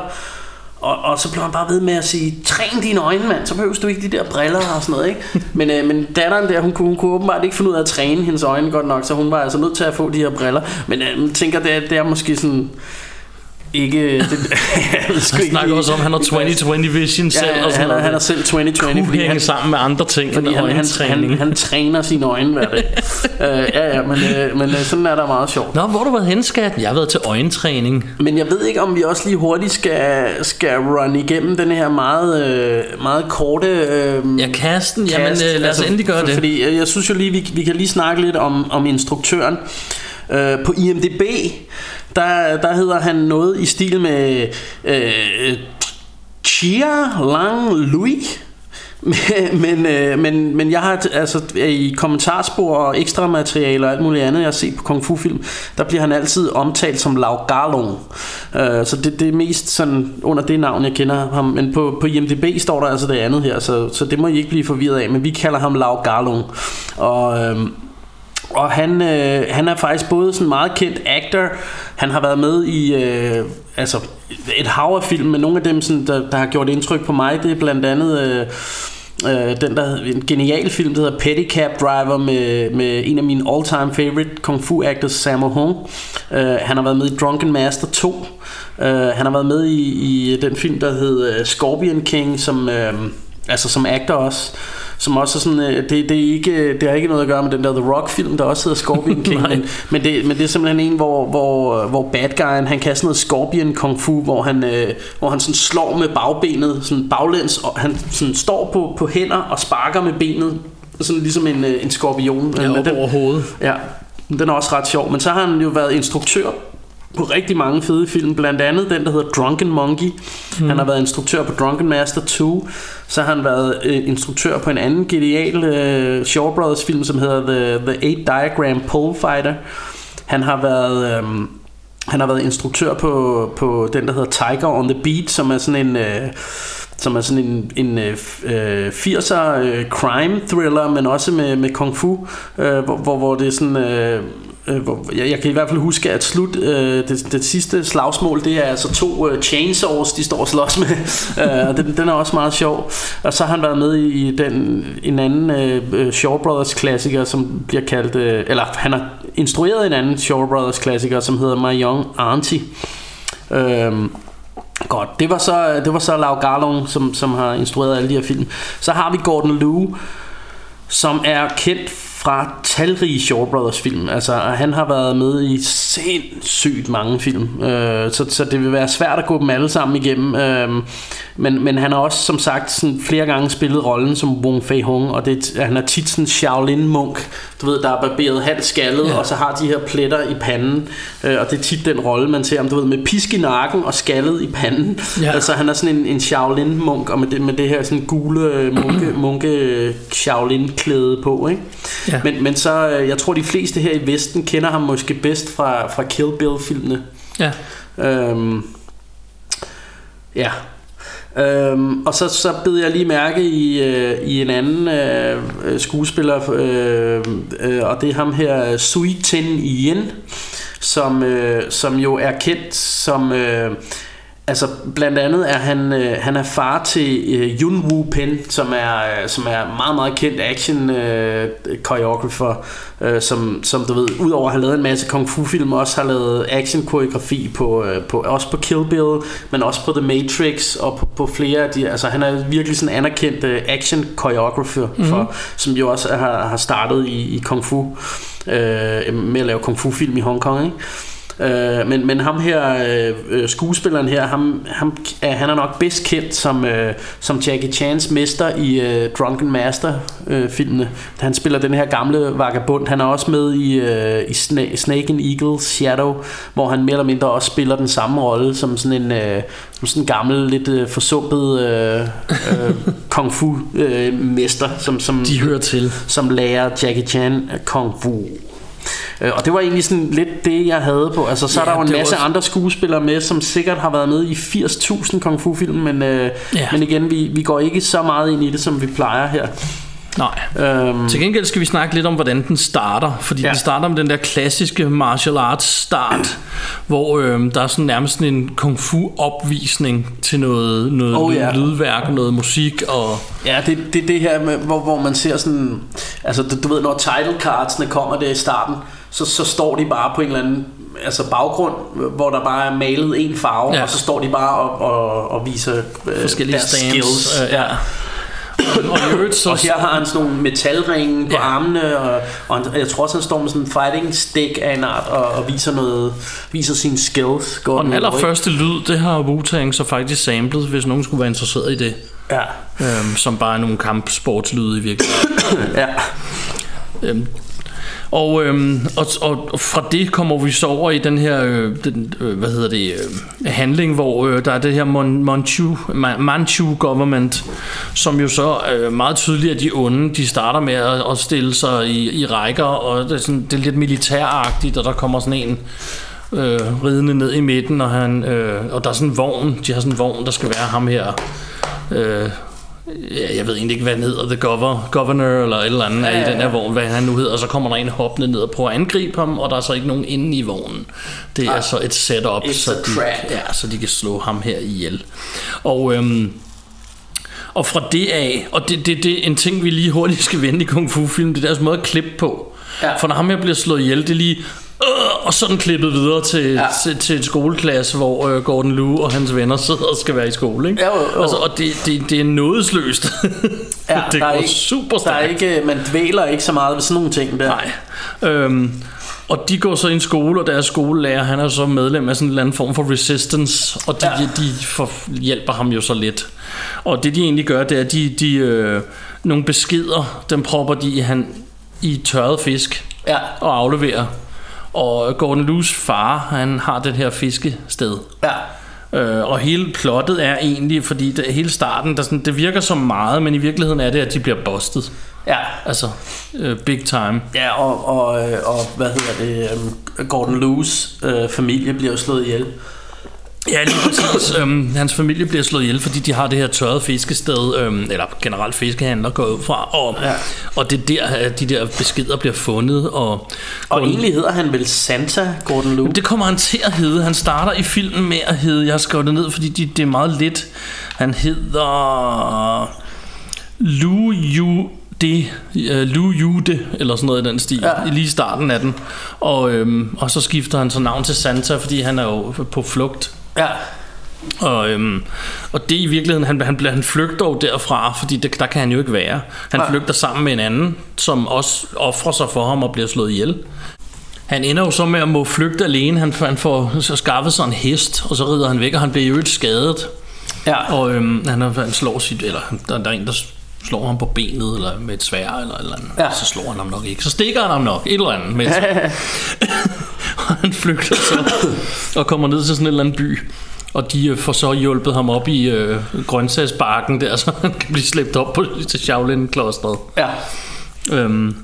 og, og så blev han bare ved med at sige træn dine øjne mand så behøver du ikke de der briller og sådan noget ikke? Men, øh, men datteren der hun kunne, hun kunne åbenbart ikke finde ud af at træne hendes øjne godt nok så hun var altså nødt til at få de her briller. Men øh, tænker det det er måske sådan ikke det, Han snakker også om, at han har 20-20 vision selv, ja, og sådan han, noget. han er selv 2020 kunne fordi han, sammen med andre ting fordi han, han, han, han træner sine øjne hver dag. øh, ja, ja, men, øh, men øh, sådan er der meget sjovt. Nå, hvor har du været henne, skat? Jeg har været til øjentræning. Men jeg ved ikke, om vi også lige hurtigt skal, skal run igennem den her meget, øh, meget korte øh, Ja, kasten, jamen cast. øh, lad os endelig gøre for, det. Fordi øh, jeg synes jo lige, vi, vi kan lige snakke lidt om, om instruktøren. Øh, på IMDb, der, der hedder han noget i stil med øh, Chia Lang Louis. Men, men, øh, men, men jeg har altså i kommentarspor og ekstra materiale og alt muligt andet jeg har set på kung fu film der bliver han altid omtalt som Lau Garlong øh, så det, det er mest sådan under det navn jeg kender ham. Men på, på IMDb står der altså det andet her så, så det må I ikke blive forvirret af men vi kalder ham Lau Garlong og øh, og han, øh, han er faktisk både sådan meget kendt actor. Han har været med i øh, altså et hav af film, men nogle af dem, sådan, der, der har gjort indtryk på mig, det er blandt andet øh, øh, den der en genial film, der hedder Pedicab Driver med, med en af mine all-time favorite kung fu actors, Sammo Hung. Øh, han har været med i Drunken Master 2. Øh, han har været med i, i den film, der hed øh, Scorpion King, som, øh, altså som actor også som også er sådan, øh, det, det, er ikke, det har ikke noget at gøre med den der The Rock film, der også hedder Scorpion King, men, men, det, men det er simpelthen en, hvor, hvor, hvor bad guyen, han kan sådan noget Scorpion Kung Fu, hvor han, øh, hvor han sådan slår med bagbenet, sådan baglæns, og han sådan står på, på hænder og sparker med benet, sådan ligesom en, øh, en skorpion. Ja, op over hovedet. Ja, den er også ret sjov. Men så har han jo været instruktør på rigtig mange fede film, blandt andet den, der hedder Drunken Monkey. Mm. Han har været instruktør på Drunken Master 2. Så har han været øh, instruktør på en anden genial øh, Shaw Brothers film, som hedder The, The Eight Diagram Pole Fighter. Han har været... Øh, han har været instruktør på, på den, der hedder Tiger on the Beat, som er sådan en... Øh, som er sådan en, en øh, 80'er øh, crime thriller, men også med, med kung fu, øh, hvor, hvor, hvor det er sådan... Øh, øh, hvor, jeg, jeg kan i hvert fald huske, at slut øh, det, det sidste slagsmål, det er altså to øh, chainsaws, de står og slås med. øh, den, den er også meget sjov. Og så har han været med i, den, en anden øh, øh, Shaw Brothers klassiker, som bliver kaldt... Øh, eller han har instrueret en anden Shaw Brothers klassiker, som hedder My Young Auntie. Øh, Godt, det var så, det var så Lau Garlong, som, som har instrueret alle de her film. Så har vi Gordon Liu, som er kendt fra talrige Shaw Brothers film. Altså, han har været med i sindssygt mange film, øh, så, så det vil være svært at gå dem alle sammen igennem. Øh, men, men han har også, som sagt, sådan flere gange spillet rollen som Wong Fei Hung, og det, han er tit sådan Shaolin Munk, du ved, der er barberet halvt skaldet, ja. og så har de her pletter i panden, øh, og det er tit den rolle, man ser, om du ved, med pisk i nakken og skaldet i panden. Ja. Altså, han er sådan en, en Shaolin Munk, og med det, med det her sådan gule øh, munke, munke Shaolin klæde på, ikke? Ja. Men, men så, øh, jeg tror, de fleste her i Vesten kender ham måske bedst fra, fra Kill Bill-filmene. Ja. Øhm, ja. Øhm, og så, så bed jeg lige mærke i, øh, i en anden øh, skuespiller, øh, øh, og det er ham her, Sui Tin Yen, som, øh, som jo er kendt som... Øh, Altså blandt andet er han øh, han er far til øh, Yun Woo Pen, som er øh, som er meget meget kendt action øh, choreographer, øh, som som du ved, udover at have lavet en masse kung fu film, også har lavet action koreografi på øh, på også på Kill Bill, men også på The Matrix og på, på flere af de altså han er virkelig sådan en anerkendt øh, action choreographer mm-hmm. for, som jo også har har startet i, i kung fu øh, med at lave kung fu film i Hong Kong, ikke? Øh, men, men ham her, øh, skuespilleren her, ham, ham, er, han er nok bedst kendt som, øh, som Jackie Chans mester i øh, Drunken Master øh. Han spiller den her gamle vagabund. Han er også med i, øh, i Snake, Snake and Eagle Shadow, hvor han mere eller mindre også spiller den samme rolle som sådan en øh, som sådan en gammel, lidt øh, forsumpet øh, øh, kung fu øh, mester, som, som, De hører til. som lærer Jackie Chan kung fu. Øh, og det var egentlig sådan lidt det, jeg havde på. Altså, så ja, er der jo en masse også... andre skuespillere med, som sikkert har været med i 80.000 kung fu film, men, øh, ja. men igen, vi, vi går ikke så meget ind i det, som vi plejer her. Nej. Øhm. Til gengæld skal vi snakke lidt om, hvordan den starter. Fordi ja. den starter med den der klassiske martial arts start, hvor øhm, der er sådan nærmest en kung fu opvisning til noget, noget oh, ja. lydværk, noget musik. Og ja, det er det, det her, med, hvor, hvor man ser sådan... Altså, du, du ved, når title cardsene kommer der i starten, så, så står de bare på en eller anden altså baggrund, hvor der bare er malet en farve, ja. og så står de bare og, og, og viser øh, Forskellige deres stamps, skills. Øh, ja. Og, og, så, og her har han sådan nogle metalringe på ja. armene og, og jeg tror også han står med sådan en fighting stick af en art og, og viser noget viser sine skills går og den allerførste lyd det har Wu-Tang så faktisk samlet hvis nogen skulle være interesseret i det ja. øhm, som bare er nogle kampsportslyde i virkeligheden ja øhm, og, øhm, og, og fra det kommer vi så over i den her øh, den, øh, hvad hedder det øh, handling, hvor øh, der er det her Mon, Manchu, Manchu government, som jo så øh, meget tydeligt er de onde. De starter med at, at stille sig i, i rækker, og det er, sådan, det er lidt militæragtigt, og der kommer sådan en øh, ridende ned i midten, og, han, øh, og der er sådan en vogn. De har sådan en vogn, der skal være ham her. Øh, ja, jeg ved egentlig ikke, hvad han hedder, The Governor, Governor eller et eller andet, ja, ja, ja. i den her vogn, hvad han nu hedder, og så kommer der en hoppende ned og prøver at angribe ham, og der er så ikke nogen inde i vognen. Det er ah, så et setup, så de, ja, så de kan slå ham her ihjel. Og... Øhm, og fra det af, og det, det, det er en ting, vi lige hurtigt skal vende i Kung Fu film, det er deres måde at klippe på. Ja. For når ham her bliver slået ihjel, det er lige, og sådan klippet videre til, ja. til, til et skoleklasse, hvor øh, Gordon Liu og hans venner sidder og skal være i skole. Ikke? Jo, jo. Altså, og det, det, det er nådesløst. ja, det går er ikke, super der er stærkt. ikke, Man dvæler ikke så meget ved sådan nogle ting der. Nej. Øhm, og de går så i en skole, og deres skolelærer, han er så medlem af sådan en eller anden form for resistance, og de, ja. de for, hjælper ham jo så lidt. Og det de egentlig gør, det er, at de, de øh, nogle beskeder, dem propper de i, han, i tørret fisk ja. og afleverer. Og Gordon Lues far, han har det her fiskested. Ja. Øh, og hele plottet er egentlig, fordi det, hele starten, der sådan, det virker som meget, men i virkeligheden er det, at de bliver bustet. Ja. Altså, øh, big time. Ja, og, og, øh, og hvad hedder det, um, Gordon Lues øh, familie bliver jo slået ihjel. Ja, lige præcis. øhm, hans familie bliver slået ihjel, fordi de har det her tørrede fiskested, øhm, eller generelt fiskehandler går ud fra, og, ja. Og det er der, at de der beskeder bliver fundet. Og, Og egentlig hedder han vel Santa Gordon Lue. det kommer han til at hedde. Han starter i filmen med at hedde, jeg har skrevet det ned, fordi de, det er meget lidt. Han hedder Lu Yu det, Lu Jude, eller sådan noget i den stil. Ja. lige i starten af den. Og, øhm, og så skifter han så navn til Santa, fordi han er jo på flugt Ja. og, øhm, og det i virkeligheden, han, han, han flygter jo derfra, fordi det, der kan han jo ikke være. Han Nej. flygter sammen med en anden, som også offrer sig for ham og bliver slået ihjel. Han ender jo så med at må flygte alene. Han, han får så skaffet sig en hest, og så rider han væk, og han bliver jo ikke skadet. Ja. Og øhm, han, han slår sit, eller der, der er en, der slår ham på benet, eller med et svær, eller, eller andet. Ja. Så slår han ham nok ikke. Så stikker han ham nok, et eller andet med. Og han flygter så og kommer ned til sådan en eller anden by. Og de øh, får så hjulpet ham op i øh, grøntsagsbakken der, så han kan blive slæbt op på, til Shaolin-klostret. Ja. Øhm,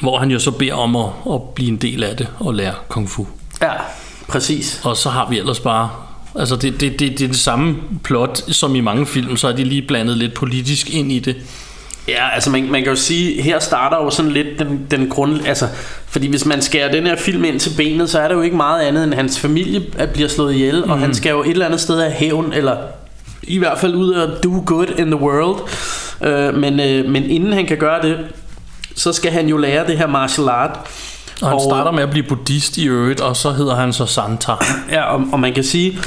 hvor han jo så beder om at, at blive en del af det og lære kung fu. Ja, præcis. Og så har vi ellers bare... Altså det, det, det, det er det samme plot som i mange film, så er de lige blandet lidt politisk ind i det. Ja, altså man, man kan jo sige, her starter jo sådan lidt den, den grund... Altså, fordi hvis man skærer den her film ind til benet, så er der jo ikke meget andet end hans familie at bliver slået ihjel, mm. og han skal jo et eller andet sted have hævn, eller i hvert fald ud og do good in the world. Øh, men, øh, men inden han kan gøre det, så skal han jo lære det her martial art. Og han Og- starter med at blive buddhist i øvrigt, og så hedder han så Santa. Ja, og, og man kan sige,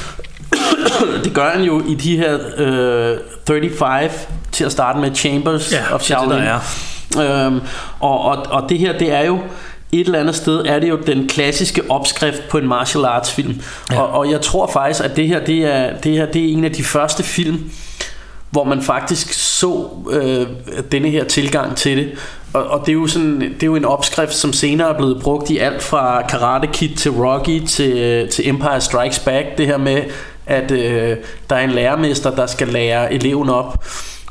det gør han jo i de her øh, 35 til at starte med Chambers Ja, of det er det, Shaolin. der Øhm, og, og, og det her, det er jo et eller andet sted er det jo den klassiske opskrift på en martial arts film. Ja. Ja. Og, og jeg tror faktisk, at det her, det er, det her, det er en af de første film, hvor man faktisk så øh, denne her tilgang til det. Og, og det, er jo sådan, det er jo en opskrift, som senere er blevet brugt i alt fra Karate Kid til Rocky til, til Empire Strikes Back. Det her med, at øh, der er en lærermester, der skal lære eleven op.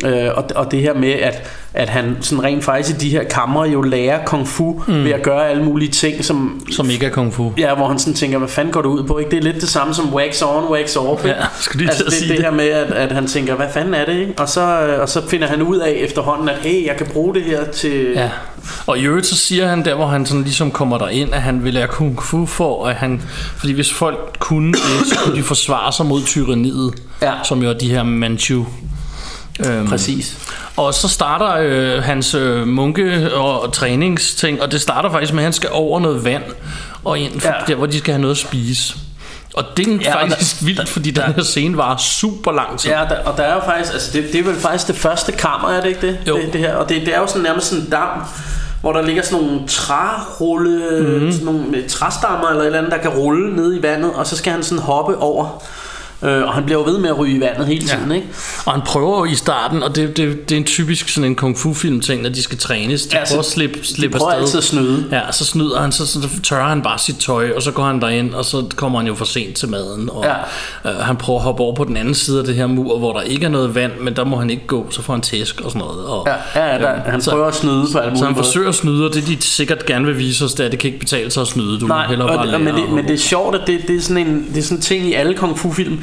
Øh, og, og det her med, at, at han sådan rent faktisk i de her kamre jo lærer kung fu mm. ved at gøre alle mulige ting, som, Som ikke er kung fu. Ja, hvor han sådan tænker, hvad fanden går du ud på? Ikke? Det er lidt det samme som wax on, wax off. Ikke? Ja, skulle lige altså, det, sige det det. her med, at, at han tænker, hvad fanden er det? Ikke? Og, så, øh, og så finder han ud af efterhånden, at hey, jeg kan bruge det her til... Ja. Og i øvrigt så siger han der, hvor han sådan ligesom kommer der ind, at han vil lære kung fu for, at han, fordi hvis folk kunne det, så kunne de forsvare sig mod tyranniet, Ja. som jo er de her Manchu. Øhm, Præcis. Og så starter øh, hans øh, munke- og træningsting, og det starter faktisk med, at han skal over noget vand, og ind Ja. der, hvor de skal have noget at spise. Og det er Ja, faktisk der- vildt, fordi den her scene var super lang tid. Ja, der, og der er jo faktisk, altså det, det er vel faktisk det første kammer, er det ikke det? Jo. det, det her, og det, det er jo sådan nærmest sådan en dam, hvor der ligger sådan nogle trærulle, mm. sådan nogle øh, træstammer eller et eller andet, der kan rulle ned i vandet, og så skal han sådan hoppe over. Øh, og han bliver jo ved med at ryge i vandet hele tiden, Ja. ikke? Og han prøver jo i starten, og det, det, det er en typisk sådan en kung fu film ting, når de skal trænes. De Ja, prøver at slippe, De slippe prøver afsted. altid at snyde. Ja, så snyder han, så, så tørrer han bare sit tøj, og så går han derind, og så kommer han jo for sent til maden. Og Ja. øh, han prøver at hoppe over på den anden side af det her mur, hvor der ikke er noget vand, men der må han ikke gå, så får han tæsk og sådan noget. Og, Ja, ja, der, øhm, han så, prøver at snyde på alle mulige så han forsøger at snyde, og det de sikkert gerne vil vise os, det er, at det kan ikke betale sig at snyde. Du Nej, må hellere og, bare og, lære men, det, men det er sjovt, at det, det, er sådan en, det er sådan en ting i alle kung fu film.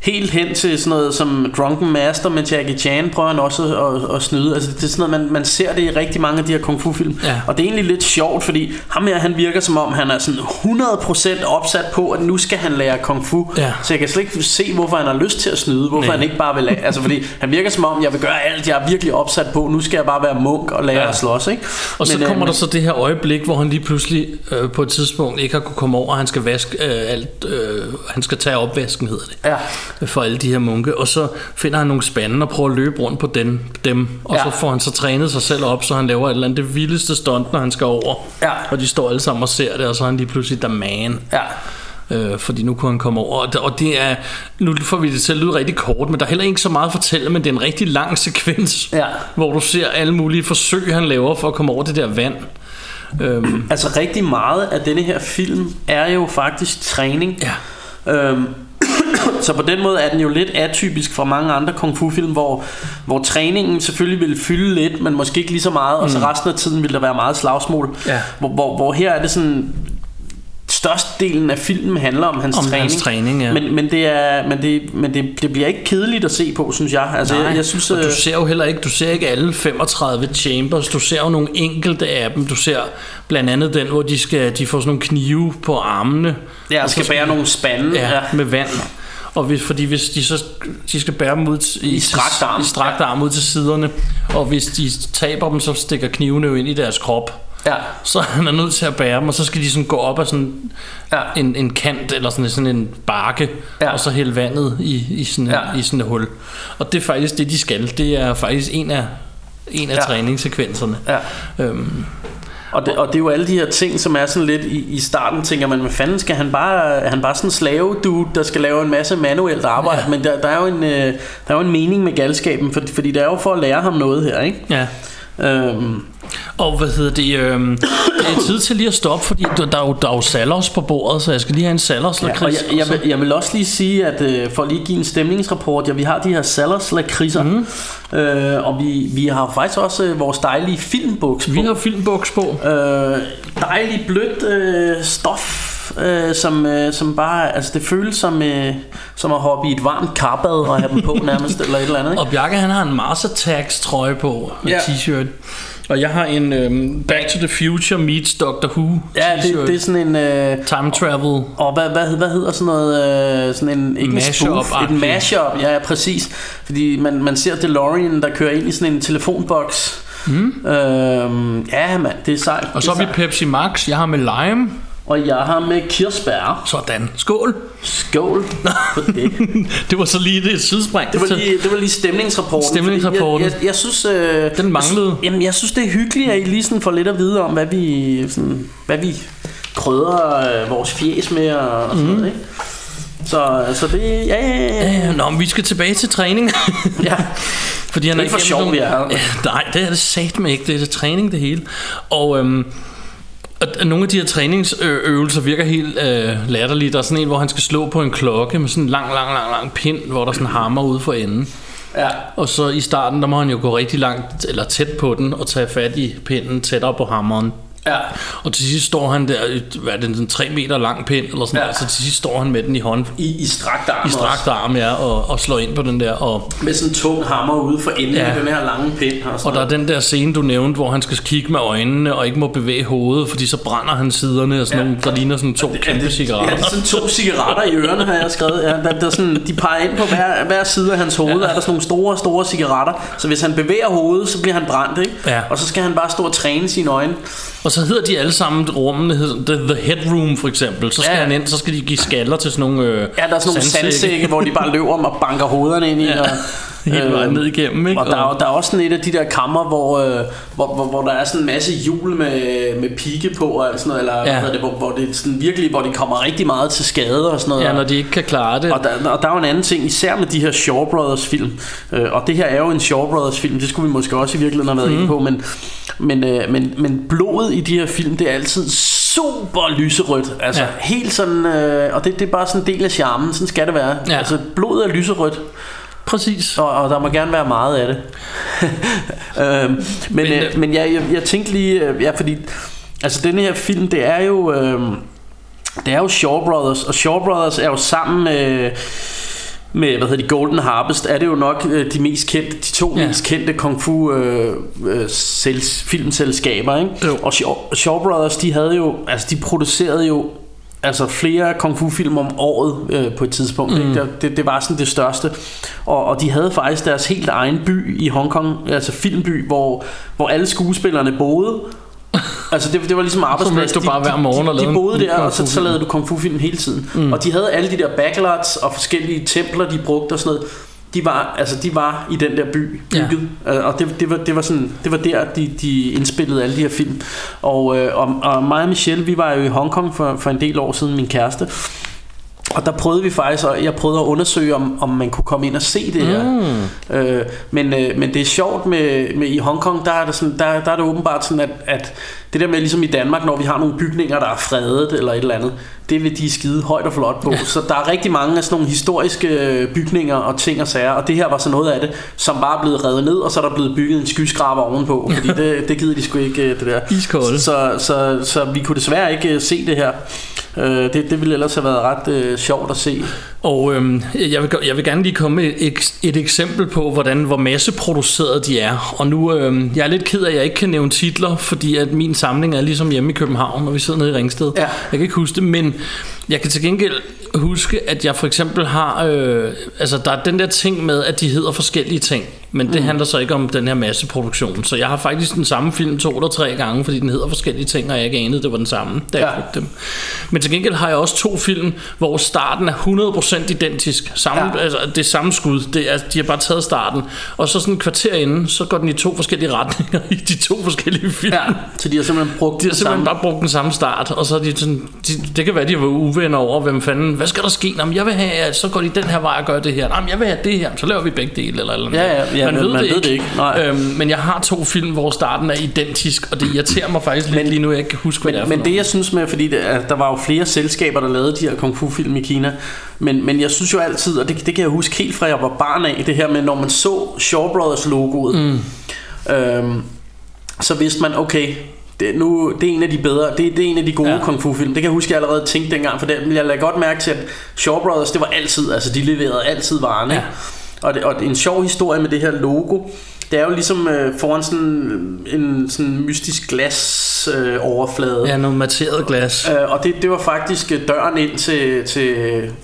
Helt hen til sådan noget som Drunken Master med Jackie Chan prøver han også at, at, at snyde. Altså det er sådan noget, man, man ser det i rigtig mange af de her kung fu film. Ja. Og det er egentlig lidt sjovt, fordi ham her, han virker som om, han er sådan 100% opsat på, at nu skal han lære kung fu. Ja. Så jeg kan slet ikke se, hvorfor han har lyst til at snyde. Hvorfor Nej. han ikke bare vil lære. Altså fordi han virker som om, jeg vil gøre alt, jeg er virkelig opsat på. Nu skal jeg bare være munk og lære Ja. at slås. Ikke? Og så Men, øh, kommer der men- så det her øjeblik, hvor han lige pludselig øh, på et tidspunkt ikke har kunne komme over, og han skal vaske øh, alt, øh, han skal tage opvasken, hedder det, Ja. For alle de her munke, og så finder han nogle spande og prøver at løbe rundt på den, dem, og Ja. så får han så trænet sig selv op, så han laver et eller andet det vildeste stunt, når han skal over, Ja. og de står alle sammen og ser det, og så er han lige pludselig der man. Ja. Øh, fordi nu kunne han komme over og det, og det er Nu får vi det til at lyde rigtig kort Men der er heller ikke så meget at fortælle Men det er en rigtig lang sekvens Ja. Hvor du ser alle mulige forsøg han laver For at komme over det der vand Øhm, Altså rigtig meget af denne her film er jo faktisk træning. ja. Øhm, så på den måde er den jo lidt atypisk fra mange andre kung fu film, hvor, hvor træningen selvfølgelig vil fylde lidt, men måske ikke lige så meget, og så resten af tiden vil der være meget slagsmål. Ja. Hvor, hvor, hvor her er det sådan størstedelen af filmen handler om hans Om træning. hans træning, ja. Men, men, det, er, men, det, men det, det bliver ikke kedeligt at se på, synes jeg. Altså, jeg, jeg synes, og øh, du ser jo heller ikke, du ser ikke alle 35 chambers, du ser jo nogle enkelte af dem. Du ser blandt andet den, hvor de, skal, de får sådan nogle knive på armene. jeg og skal bære nogle spande. Ja, ja. med vand. Og hvis, fordi hvis de så de skal bære dem ud til, i, strakt arm. i strakt arm ud til siderne, og hvis de taber dem, så stikker knivene jo ind i deres krop. Ja. Så han er nødt til at bære dem, og så skal de sådan gå op ad sådan Ja. en, en kant, eller sådan, sådan en bakke, Ja. og så hælde vandet i, i, sådan, Ja. i sådan et hul. Og det er faktisk det, de skal. Det er faktisk en af, en af Ja. ja. træningssekvenserne. Ja. Øhm, Og det, og det er jo alle de her ting, som er sådan lidt i, i starten, tænker man, hvad fanden skal han bare, er han bare sådan en slave dude, der skal lave en masse manuelt arbejde, ja. men der, der, er jo en, øh, der er jo en mening med galskaben, for, fordi det er jo for at lære ham noget her, ikke? ja. Øhm, Og hvad hedder det? Øhm, det er tid til lige at stoppe, fordi der, der, er, jo, der er jo salos på bordet, så jeg skal lige have en salos ja, og jeg, jeg, vil, jeg vil også lige sige, at øh, for at lige give en stemningsrapport, ja, vi har de her Salas lakridser, mm. øh, og vi, vi har faktisk også øh, vores dejlige filmbuks på. Vi har filmbuks på. Øh, dejligt blødt øh, stof, øh, som, øh, som bare, altså det føles som, øh, som at hoppe i et varmt karbad og have dem på nærmest, eller et eller andet. Ikke? Og Bjarke han har en Mars Attacks trøje på, med Ja. t-shirt. Og jeg har en øhm, Back to the Future meets Doctor Who Ja, det, det er sådan en... Øh, Time travel. og hvad, hvad, hvad hedder sådan noget, øh, sådan en, ikke en spoof, et mashup, ja, ja, præcis. Fordi man, man ser DeLorean, der kører ind i sådan en telefonboks. Mm. Øhm, ja, mand, det er sejt. Og så er har vi. Pepsi Max. Jeg har med lime. Og jeg har med kirsebær. Sådan. Skål. Skål på det. Det var så lige det sidespring. Det var lige, det var lige stemningsrapporten. Stemningsrapporten. Jeg, jeg, jeg synes, øh, Den manglede. Jeg, jamen, jeg synes, det er hyggeligt, at I lige sådan får lidt at vide om, hvad vi, sådan, hvad vi krydrer øh, vores fjes med og, og sådan Mhm. noget, ikke? Så, så det, ja, ja, ja. Ja, Nå, men vi skal tilbage til træning. ja. Fordi han Det er ikke for sjov, vi er her. Nej, det er det satme ikke. Det er det træning, det hele. Og øhm, og nogle af de her træningsøvelser virker helt øh, latterlige. Der er sådan en, hvor han skal slå på en klokke med sådan en lang, lang, lang, lang pind, hvor der sådan hammer ude for enden. ja. Og så i starten, der må han jo gå rigtig langt, eller tæt på den, og tage fat i pinden tættere på hammeren. Ja. Og til sidst står han der, hvad er det, en 3 meter lang pind, eller sådan Ja. ja. Så til sidst står han med den i hånd, I, i strakt arm i strakt arm, ja, og, og slår ind på den der. Og. Med sådan en tung hammer ude for enden ja. Af den her lange pind. Og, og der er den der scene, du nævnte, hvor han skal kigge med øjnene, og ikke må bevæage hovedet, fordi så brænder han siderne, og sådan Ja. nogle, der ligner sådan to Ja, kæmpe det, cigaretter. Ja, det er sådan to cigaretter i ørerne, har jeg skrevet. Ja, der, der sådan, de peger ind på hver, hver side af hans hoved, ja. er der sådan nogle store, store cigaretter. Så hvis han bevæger hovedet, så bliver han brændt, ikke? Ja. Og så skal han bare stå og træne sine øjne. Og så hedder de alle sammen rummene, The, the Headroom for eksempel. Så skal Ja. han ind, så skal de give skaller til sådan nogle øh, Ja, der er sådan nogle sandsække. sandsække, hvor de bare løber om og banker hovederne ind i. Ja. Og, Hele vejen øhm, ned igennem, ikke? Og der, er, der er også sådan et af de der kammer, hvor, øh, hvor, hvor, hvor der er sådan en masse hjul med, med pigge på og sådan noget, eller ja. Hvad det, hvor, hvor det er sådan virkelig, hvor de kommer rigtig meget til skade og sådan noget. Ja, når de ikke kan klare det. Og der, og der er jo en anden ting, især med de her Shaw Brothers film, øh, og det her er jo en Shaw Brothers film, det skulle vi måske også i virkeligheden have været mm. inde på, men, men, øh, men, men blodet i de her film, det er altid super lyserødt, altså. Ja. helt sådan, øh, og det, det er bare sådan en del af charmen, sådan skal det være. Ja. Altså blodet er lyserødt, Præcis. og, og der må gerne være meget af det. øhm, men men, øh, øh, men jeg, jeg, jeg tænkte lige, øh, ja, fordi altså denne her film, det er jo øh, det er jo Shaw Brothers, og Shaw Brothers er jo sammen med med hvad hedder de Golden Harvest er det jo nok øh, de mest kendte de to. Ja. mest kendte kung fu øh, øh, sels, filmselskaber ikke? Jo. og Shaw, Shaw Brothers de havde jo altså de producerede jo altså flere kung fu film om året øh, på et tidspunkt mm. ikke? Det, det, var sådan det største og, og de havde faktisk deres helt egen by i Hongkong altså filmby hvor, hvor alle skuespillerne boede Altså det, det var ligesom arbejdsplads du bare hver morgen de, de, lavede de boede der Og så, så lavede du kung fu film hele tiden mm. Og de havde alle de der backlots Og forskellige templer de brugte og sådan noget de var, altså de var i den der by bygget ja. Og det, det, var, det, var sådan, det var der de, de indspillede alle de her film Og, øh, og, og mig og Michelle Vi var jo i Hongkong for, for en del år siden Min kæreste Og der prøvede vi faktisk, og jeg prøvede at undersøge, om, om man kunne komme ind og se det her. Mm. Øh, men, øh, men det er sjovt med, med i Hongkong, der er, det sådan, der, der er det åbenbart sådan, at, at det der med ligesom i Danmark, når vi har nogle bygninger, der er fredet eller et eller andet, det vil de skide højt og flot på. Så der er rigtig mange af sådan nogle historiske øh, bygninger og ting og sager, og det her var så noget af det, som bare er blevet revet ned, og så er der blevet bygget en skyskraber ovenpå, fordi det, det gider de sgu ikke, øh, det der. Iskolde. Så, så, så vi kunne desværre ikke øh, se det her. Øh, det, det ville ellers have været ret øh, sjovt at se. Og øhm, jeg, vil, jeg vil gerne lige komme med et, eks- et eksempel på, hvordan hvor masseproduceret de er. Og nu, øhm, jeg er lidt ked af, at jeg ikke kan nævne titler, fordi at min samling er ligesom hjemme i København, når vi sidder nede i Ringsted. Ja. Jeg kan ikke huske det, men jeg kan til gengæld huske, at jeg for eksempel har... Øh, altså, der er den der ting med, at de hedder forskellige ting. Men det mm. handler så ikke om den her masseproduktion. Så jeg har faktisk den samme film to eller tre gange, fordi den hedder forskellige ting, og jeg ikke anede, det var den samme, da jeg Ja. købte dem. Men til gengæld har jeg også to film, hvor starten er 100% identisk. Samme, ja. Altså, det er samme skud. Det er, de har bare taget starten. Og så sådan et kvarter inden, så går den i to forskellige retninger i de to forskellige film. Ja, så de har simpelthen brugt De har simpelthen samme. bare brugt den samme start, og så er de sådan, de, det kan være, de var uvenner over, hvem fanden, hvad skal der ske? Nå, men jeg vil have, så går de den her vej og gør det her. Nå, men jeg vil have det her, så laver vi begge dele, eller, eller Ja, ja, ja, men man ved det ikke. Nej. Øhm, men jeg har to film, hvor starten er identisk, og det irriterer mig faktisk lidt Men- lige nu, jeg ikke kan huske, hvad det er Men, men det jeg synes med, fordi det, er, der var jo flere selskaber, der lavede de her kung fu film i Kina, men, men jeg synes jo altid, og det, det kan jeg huske helt fra jeg var barn af, det her med, når man så Shaw Brothers logoet, mm. øhm, så vidste man, okay, det, er nu, det er en af de bedre, det, det er en af de gode Ja. kung fu film. Det kan jeg huske, jeg allerede tænkte dengang, for det, jeg lagde godt mærke til, at Shaw Brothers, det var altid, altså de leverede altid varerne. Ja. Ja. Og, det, og en sjov historie med det her logo, det er jo ligesom øh, foran sådan en sådan mystisk glas øh, overflade. Ja, noget materet glas. Øh, og det, det var faktisk øh, døren ind til, til,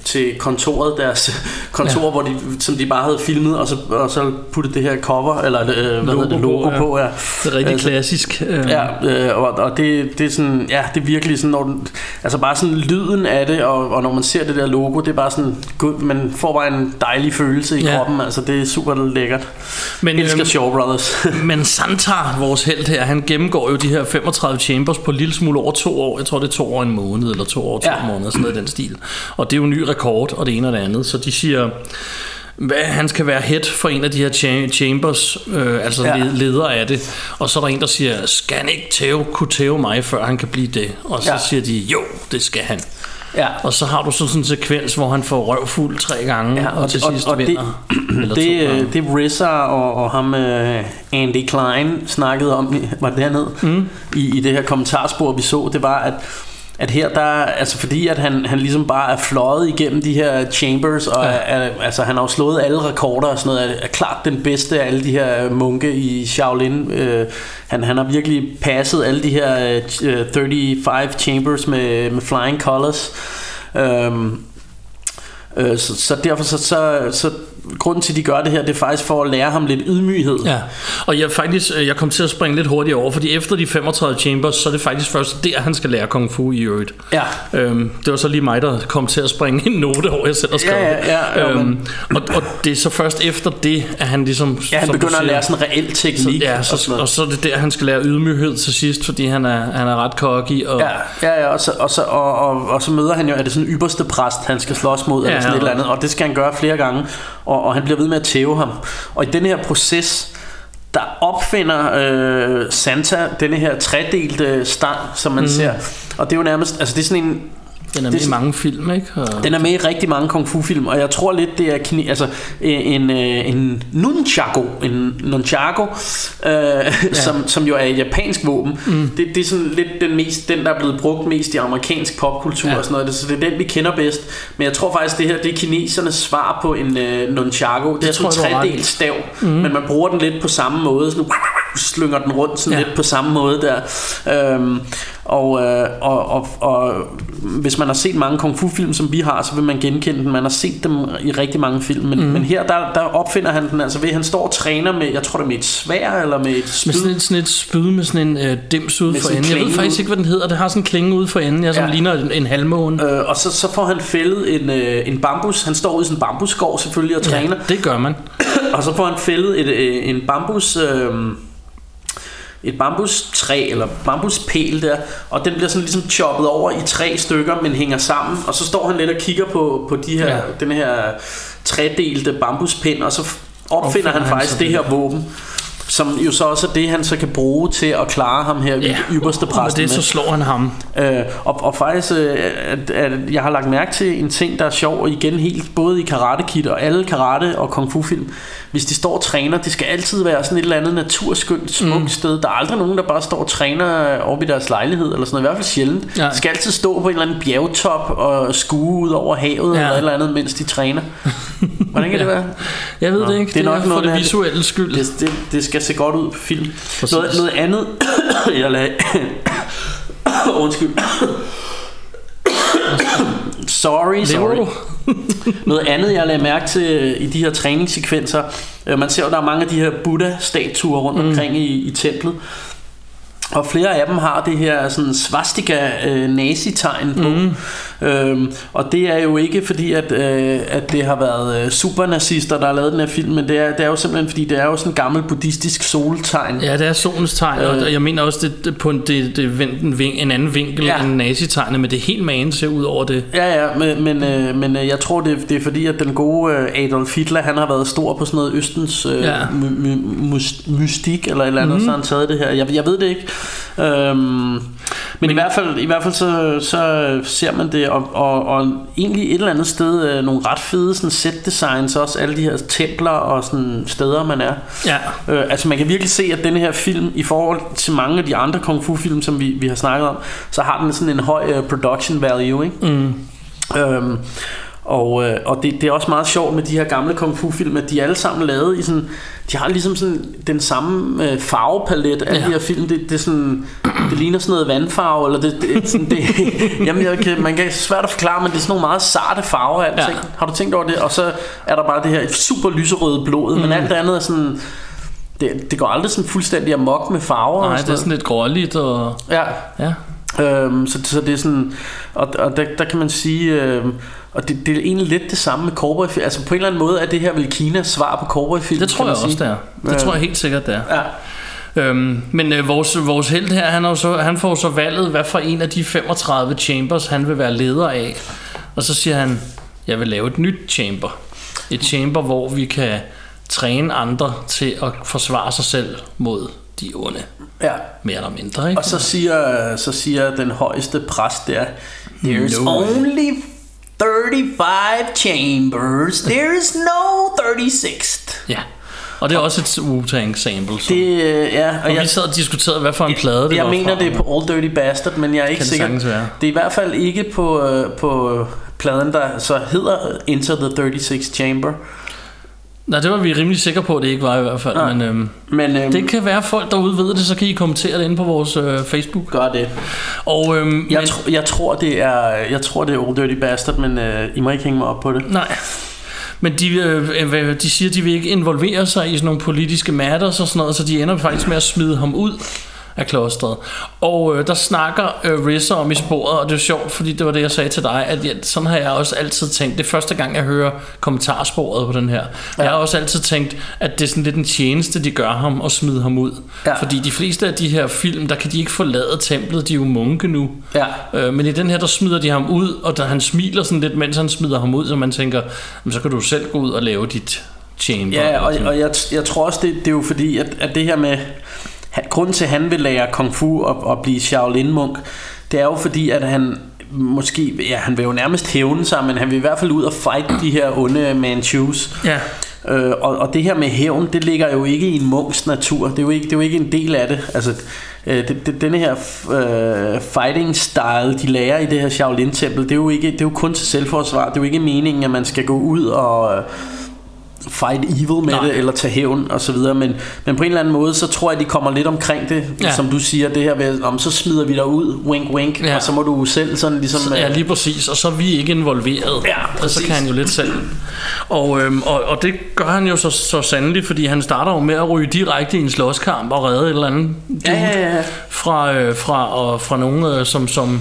til kontoret, deres kontor, Ja. hvor de, som de bare havde filmet, og så, og så puttet det her cover, eller øh, hvad Logo det, logo ja. på, ja. Det er rigtig Altså, klassisk. Øh, Ja, øh, og, og det, det er sådan, ja, det er virkelig sådan, når den, altså bare sådan lyden af det, og, og når man ser det der logo, det er bare sådan, gud, man får bare en dejlig følelse i Ja. kroppen, altså det er super lækkert. Men, elsker Shaw Brothers. Men Santar, vores held her, han gennemgår jo de her 35 chambers på en lille smule over to år. Jeg tror, det er to år en måned, eller to år to ja. Måneder, sådan noget i den stil. Og det er jo en ny rekord, og det ene og det andet. Så de siger, hvad, han skal være head for en af de her cha- chambers, øh, altså ja. Leder af det. Og så er der en, der siger, skal han ikke tæve, kunne tæve mig, før han kan blive det? Og så. Ja. siger de, jo, det skal han. Ja. Og så har du så sådan en sekvens, hvor han får røvfuld tre gange, ja, og, og og- til og- sidst og det- vinder. Det, øh, det RZA og, og ham øh, Andy Klein snakkede om, var det dernede, mm. i, i det her kommentarspor, vi så, det var, at at her der, altså fordi at han, han ligesom bare er fløjet igennem de her chambers, og Ja. ja. er, altså han har jo slået alle rekorder og sådan noget, er, er klart den bedste af alle de her munke i Shaolin. Øh, han, han har virkelig passet alle de her øh, 35 chambers med, med flying colors. Øhm, Øh, så, så derfor så, så, så grunden til at de gør det her Det er faktisk for at lære ham lidt ydmyghed Ja, og jeg faktisk øh, jeg kom til at springe lidt hurtigt over, fordi efter de 35 chambers, så er det faktisk først der, han skal lære kung fu i øvrigt. Ja. Øhm, det var så lige mig, der kom til at springe en note over, jeg selv har skrevet. Ja, ja, ja, jo, øhm, og, og det er så først efter det, at han ligesom... Ja, han begynder at siger, lære sådan reel teknik Ja, og sådan så, noget. og så er det der, han skal lære ydmyghed til sidst, fordi han er, han er ret cocky. Og, Ja, ja, ja og, så, og, så, og, og, og så møder han jo, at det er sådan en ypperste præst, han skal slås mod, Ja, eller sådan ja. et eller andet, og det skal han gøre flere gange, og, og han bliver ved med at tæve ham. Og i den her proces, der opfinder øh, Santa denne her tredelte stang, som man mm. ser, og det er jo nærmest, altså det er sådan en, Den er Det med er i mange film, ikke? Og, den er med i rigtig mange kung fu film, og jeg tror lidt det er kni, altså en øh, en nunchaku, en nunchaku, øh, ja. som som jo er et japansk våben. Mm. Det, det er sådan lidt den mest den der er blevet brugt mest i amerikansk popkultur Ja. og sådan noget. Så det er den vi kender bedst. Men jeg tror faktisk det her det er kinesernes svar på en øh, nunchaku. Det, er tror sådan en tredelt stav, mm. men man bruger den lidt på samme måde. Sådan slynger den rundt sådan ja. lidt på samme måde der. Øhm, og, øh, og, og, og hvis man har set mange kung fu film som vi har, så vil man genkende den. Man har set dem i rigtig mange film, men, mm. men her der, der opfinder han den altså ved han står og træner med, jeg tror det er med et svær eller med et spyd. med sådan et, sådan et spyd med sådan en øh, dims ude for enden. Jeg ved faktisk ud. ikke, hvad den hedder. Det har sådan en klinge ude for enden, ja, som Ja. ligner en, en halvmåne. Øh, og så, så får han fældet en, øh, en bambus. Han står ude i sådan en bambusskov selvfølgelig og træner. Ja, det gør man. Og så får han fældet et, øh, en bambus... Øh, et bambustræ eller bambuspæl der, og den bliver sådan ligesom choppet over i tre stykker, men hænger sammen, og så står han lidt og kigger på, på de her, Ja. den her tredelte bambuspind, og så opfinder Opfinder han han faktisk det her. våben, som jo så også er det, han så kan bruge til at klare ham her, ja. ypperste og med præsten det så slår han ham. Øh, og, og faktisk, øh, at, at jeg har lagt mærke til en ting, der er sjov, og igen helt både i Karate Kid og alle karate- og kung fu film. Hvis de står og træner, det skal altid være sådan et eller andet naturskønt, smukt mm. sted. Der er aldrig nogen, der bare står og træner oppe i deres lejlighed, eller sådan noget. I hvert fald sjældent. Ja. De skal altid stå på en eller anden bjergtop og skue ud over havet, Ja. ja. eller et eller andet, mens de træner. Hvordan kan det være? Jeg ved Nå, det ikke. det er nok for noget det med- visuelle skyld. Det, det, det skal se godt ud på film. Præcis. Noget, noget andet, jeg lagde... Undskyld. Sorry, sorry. Noget andet, jeg lagde mærke til i de her træningssekvenser, øh, man ser jo, der er mange af de her Buddha-statuer rundt Mm. omkring i, i templet. Og flere af dem har det her sådan svastika øh, nazi-tegn på. Mm. Øhm, og det er jo ikke fordi, at, øh, at det har været øh, supernazister, der har lavet den her film, men det er, det er jo simpelthen fordi, det er jo sådan en gammel buddhistisk soltegn. Ja, det er solens tegn, Øh. og jeg mener også, det, det på en, det, det vendt en, ving, en anden vinkel Ja. end nazitegnet, men det er helt magen ser ud over det. Ja, ja, men, men, øh, men øh, jeg tror, det, det er fordi, at den gode øh, Adolf Hitler, han har været stor på sådan noget Østens øh, Ja. my, my, mystik, eller et eller andet, mm. så han taget det her. Jeg, jeg ved det ikke. Øhm, men, i hvert fald, i hvert fald så, så ser man det, og, og, og egentlig et eller andet sted øh, nogle ret fede sådan set designs også, alle de her templer og sådan steder, man er. Ja, Øh, altså man kan virkelig se, at denne her film, i forhold til mange af de andre kung fu film, som vi, vi har snakket om, så har den sådan en høj uh, production value, ikke? mm. Øhm, og, øh, og det, det er også meget sjovt med de her gamle kung fu film, at de er alle sammen lavet i sådan, de har ligesom sådan den samme øh, farvepalet af ja. De her film. Det, det, er sådan, det ligner sådan noget vandfarve, eller det, det, sådan, det jamen jeg kan, man kan svært at forklare, men det er sådan nogle meget sarte farver af alting. Ja. Har du tænkt over det? Og så er der bare det her super lyserøde blod, mm. men alt det andet er sådan, det, det går aldrig sådan fuldstændig amok med farver. og Nej, sådan det er sådan lidt gråligt, og Ja, ja. Øhm, så, så det er sådan Og, og der, der kan man sige øhm, Og det, det er egentlig lidt det samme med cowboyfilm Altså på en eller anden måde er det her vel Kinas svar på cowboyfilm Det tror jeg også, det er. Det Ja. tror jeg helt sikkert, det er. Ja, Øhm, men øh, vores, vores held her, han, jo så, han får så valget, hvad for en af de 35 chambers han vil være leder af. Og så siger han, jeg vil lave et nyt chamber. Et chamber, hvor vi kan træne andre til at forsvare sig selv mod de onde. ja. Mere eller mindre, ikke? Og så siger, så siger den højeste præst der There's No. only 35 chambers There's no 36th Ja. Og det er også et Wu-Tang sample. Så. Det, øh, ja, og og jeg, vi sad og diskuterede, hvad for en plade det jeg var mener fra. det er på Old Dirty Bastard Men jeg er ikke det sikker være. Det er i hvert fald ikke på, øh, på pladen der så hedder Enter the 36 Chamber Nej, det var vi rimelig sikre på, at det ikke var i hvert fald. Nej. Men øhm, Men øhm, det kan være, at folk derude ved det, så kan I kommentere det inde på vores øh, Facebook. gør det Og øhm, Jeg, men, tr- jeg, tror, det er, jeg tror, det er Old Dirty Bastard, men øh, I må ikke hænge mig op på det. Nej. Men de, øh, øh, de siger, at de vil ikke involvere sig i sådan nogle politiske matters og sådan noget, så de ender faktisk med at smide ham ud af klostret. Og øh, der snakker øh, Rizzer om i sporet, og det er sjovt, fordi det var det, jeg sagde til dig, at jeg, sådan har jeg også altid tænkt. Det er første gang, jeg hører kommentarsporet på den her. Ja. Jeg har også altid tænkt, at det er sådan lidt en tjeneste, de gør ham og smide ham ud. Ja. Fordi de fleste af de her film, der kan de ikke forlade templet, de er jo munke nu. Ja. Øh, men i den her, der smider de ham ud, og der, han smiler sådan lidt, mens han smider ham ud, så man tænker, "Jamen, så kan du selv gå ud og lave dit chamber. Ja, og, og jeg, jeg tror også, det, det er jo fordi, at, at det her med... Grunden til, at han vil lære kung fu og, og blive Shaolin-munk, det er jo fordi, at han måske... Ja, han vil jo nærmest hævne sig, men han vil i hvert fald ud og fight de her onde Manchus. ja. Øh, og, og det her med hævn, det ligger jo ikke i en munks natur. Det er jo ikke, det er jo ikke en del af det. Altså, øh, det, det, denne her øh, fighting style, de lærer i det her Shaolin-tempel, det er, jo ikke, det er jo kun til selvforsvar. Det er jo ikke meningen, at man skal gå ud og... Øh, fight evil med Nej. det, eller tage hævn og så videre, men, men på en eller anden måde, så tror jeg, de kommer lidt omkring det, ja. Som du siger, det her ved, om så smider vi dig ud, wink wink, ja. Og så må du selv sådan ligesom... Ja, øh, lige præcis. Og så er vi ikke involveret. Ja, og så præcis. kan han jo lidt selv. Og, øhm, og, og det gør han jo så, så sandelig, fordi han starter jo med at ryge direkte i en slåskamp og redde et eller andet dude Ja, ja, ja. fra, øh, fra, og, fra nogen, øh, som, som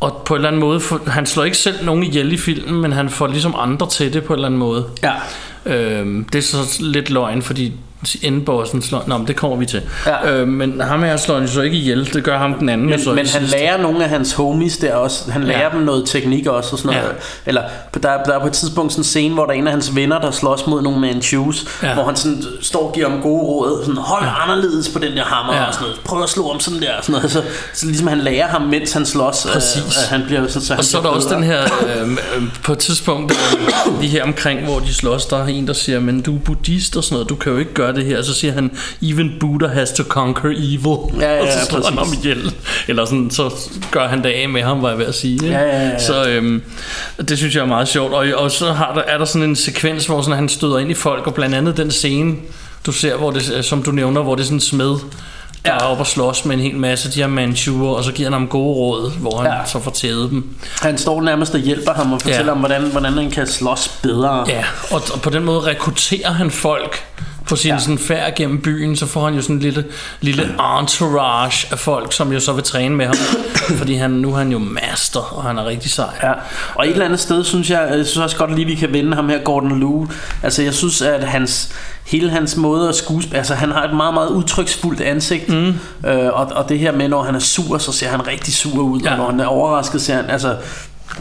og på en eller anden måde, for, han slår ikke selv nogen ihjel i filmen, men han får ligesom andre til det på en eller anden måde. ja. Øhm, det er så lidt løgn, fordi endbossen slår... Nå, men det kommer vi til. Ja. Øh, men ham her slår han så ikke ihjel. Det gør ham den anden jo så Men, men han lærer nogle af hans homies der også. Han lærer Ja. dem noget teknik også og sådan noget. Ja. Eller der, der er på et tidspunkt sådan en scene, hvor der er en af hans venner, der slås mod nogle Manchus. Ja. Hvor han sådan står og giver ham gode råd. Sådan, hold ja. anderledes på den der hammer Ja. og sådan noget. Prøv at slå ham sådan der. og Sådan noget. Så, så ligesom han lærer ham, mens han slås. øh, Præcis. at han bliver sådan, så han Og så er der også den her, øh, øh, på et tidspunkt, øh, lige her omkring, hvor de slås, der er en, der siger, men du er buddhist og sådan noget, du kan jo ikke gøre det her. Og så siger han, even Buddha has to conquer evil. Ja, ja, og så slår han præcis. ham ihjel. Eller sådan, så gør han det af med ham, var jeg ved at sige. ikke? Ja, ja, ja. Så øhm, det synes jeg er meget sjovt. Og, og så har der, er der sådan en sekvens, hvor sådan, han støder ind i folk, og blandt andet den scene, du ser, hvor det, som du nævner, hvor det er sådan smed, der Ja. er oppe og slås med en hel masse de her manchuer, og så giver han ham gode råd, hvor han Ja. så får tædet dem. Han står nærmest og hjælper ham og fortæller Ja. ja. ham, hvordan, hvordan han kan slås bedre. Ja, og, og på den måde rekrutterer han folk på sin ja. Sådan færd gennem byen, så får han jo sådan en lille, lille entourage af folk, som jo så vil træne med ham, fordi han, nu er han jo master, og han er rigtig sej. Ja, og et eller andet sted synes jeg, jeg synes også godt lige, vi kan vende ham her, Gordon Liu. Altså jeg synes, at hans, hele hans måde at skuespille, altså han har et meget, meget udtryksfuldt ansigt. Mm. Øh, og, og det her med, når han er sur, så ser han rigtig sur ud, ja. og når han er overrasket, ser han, altså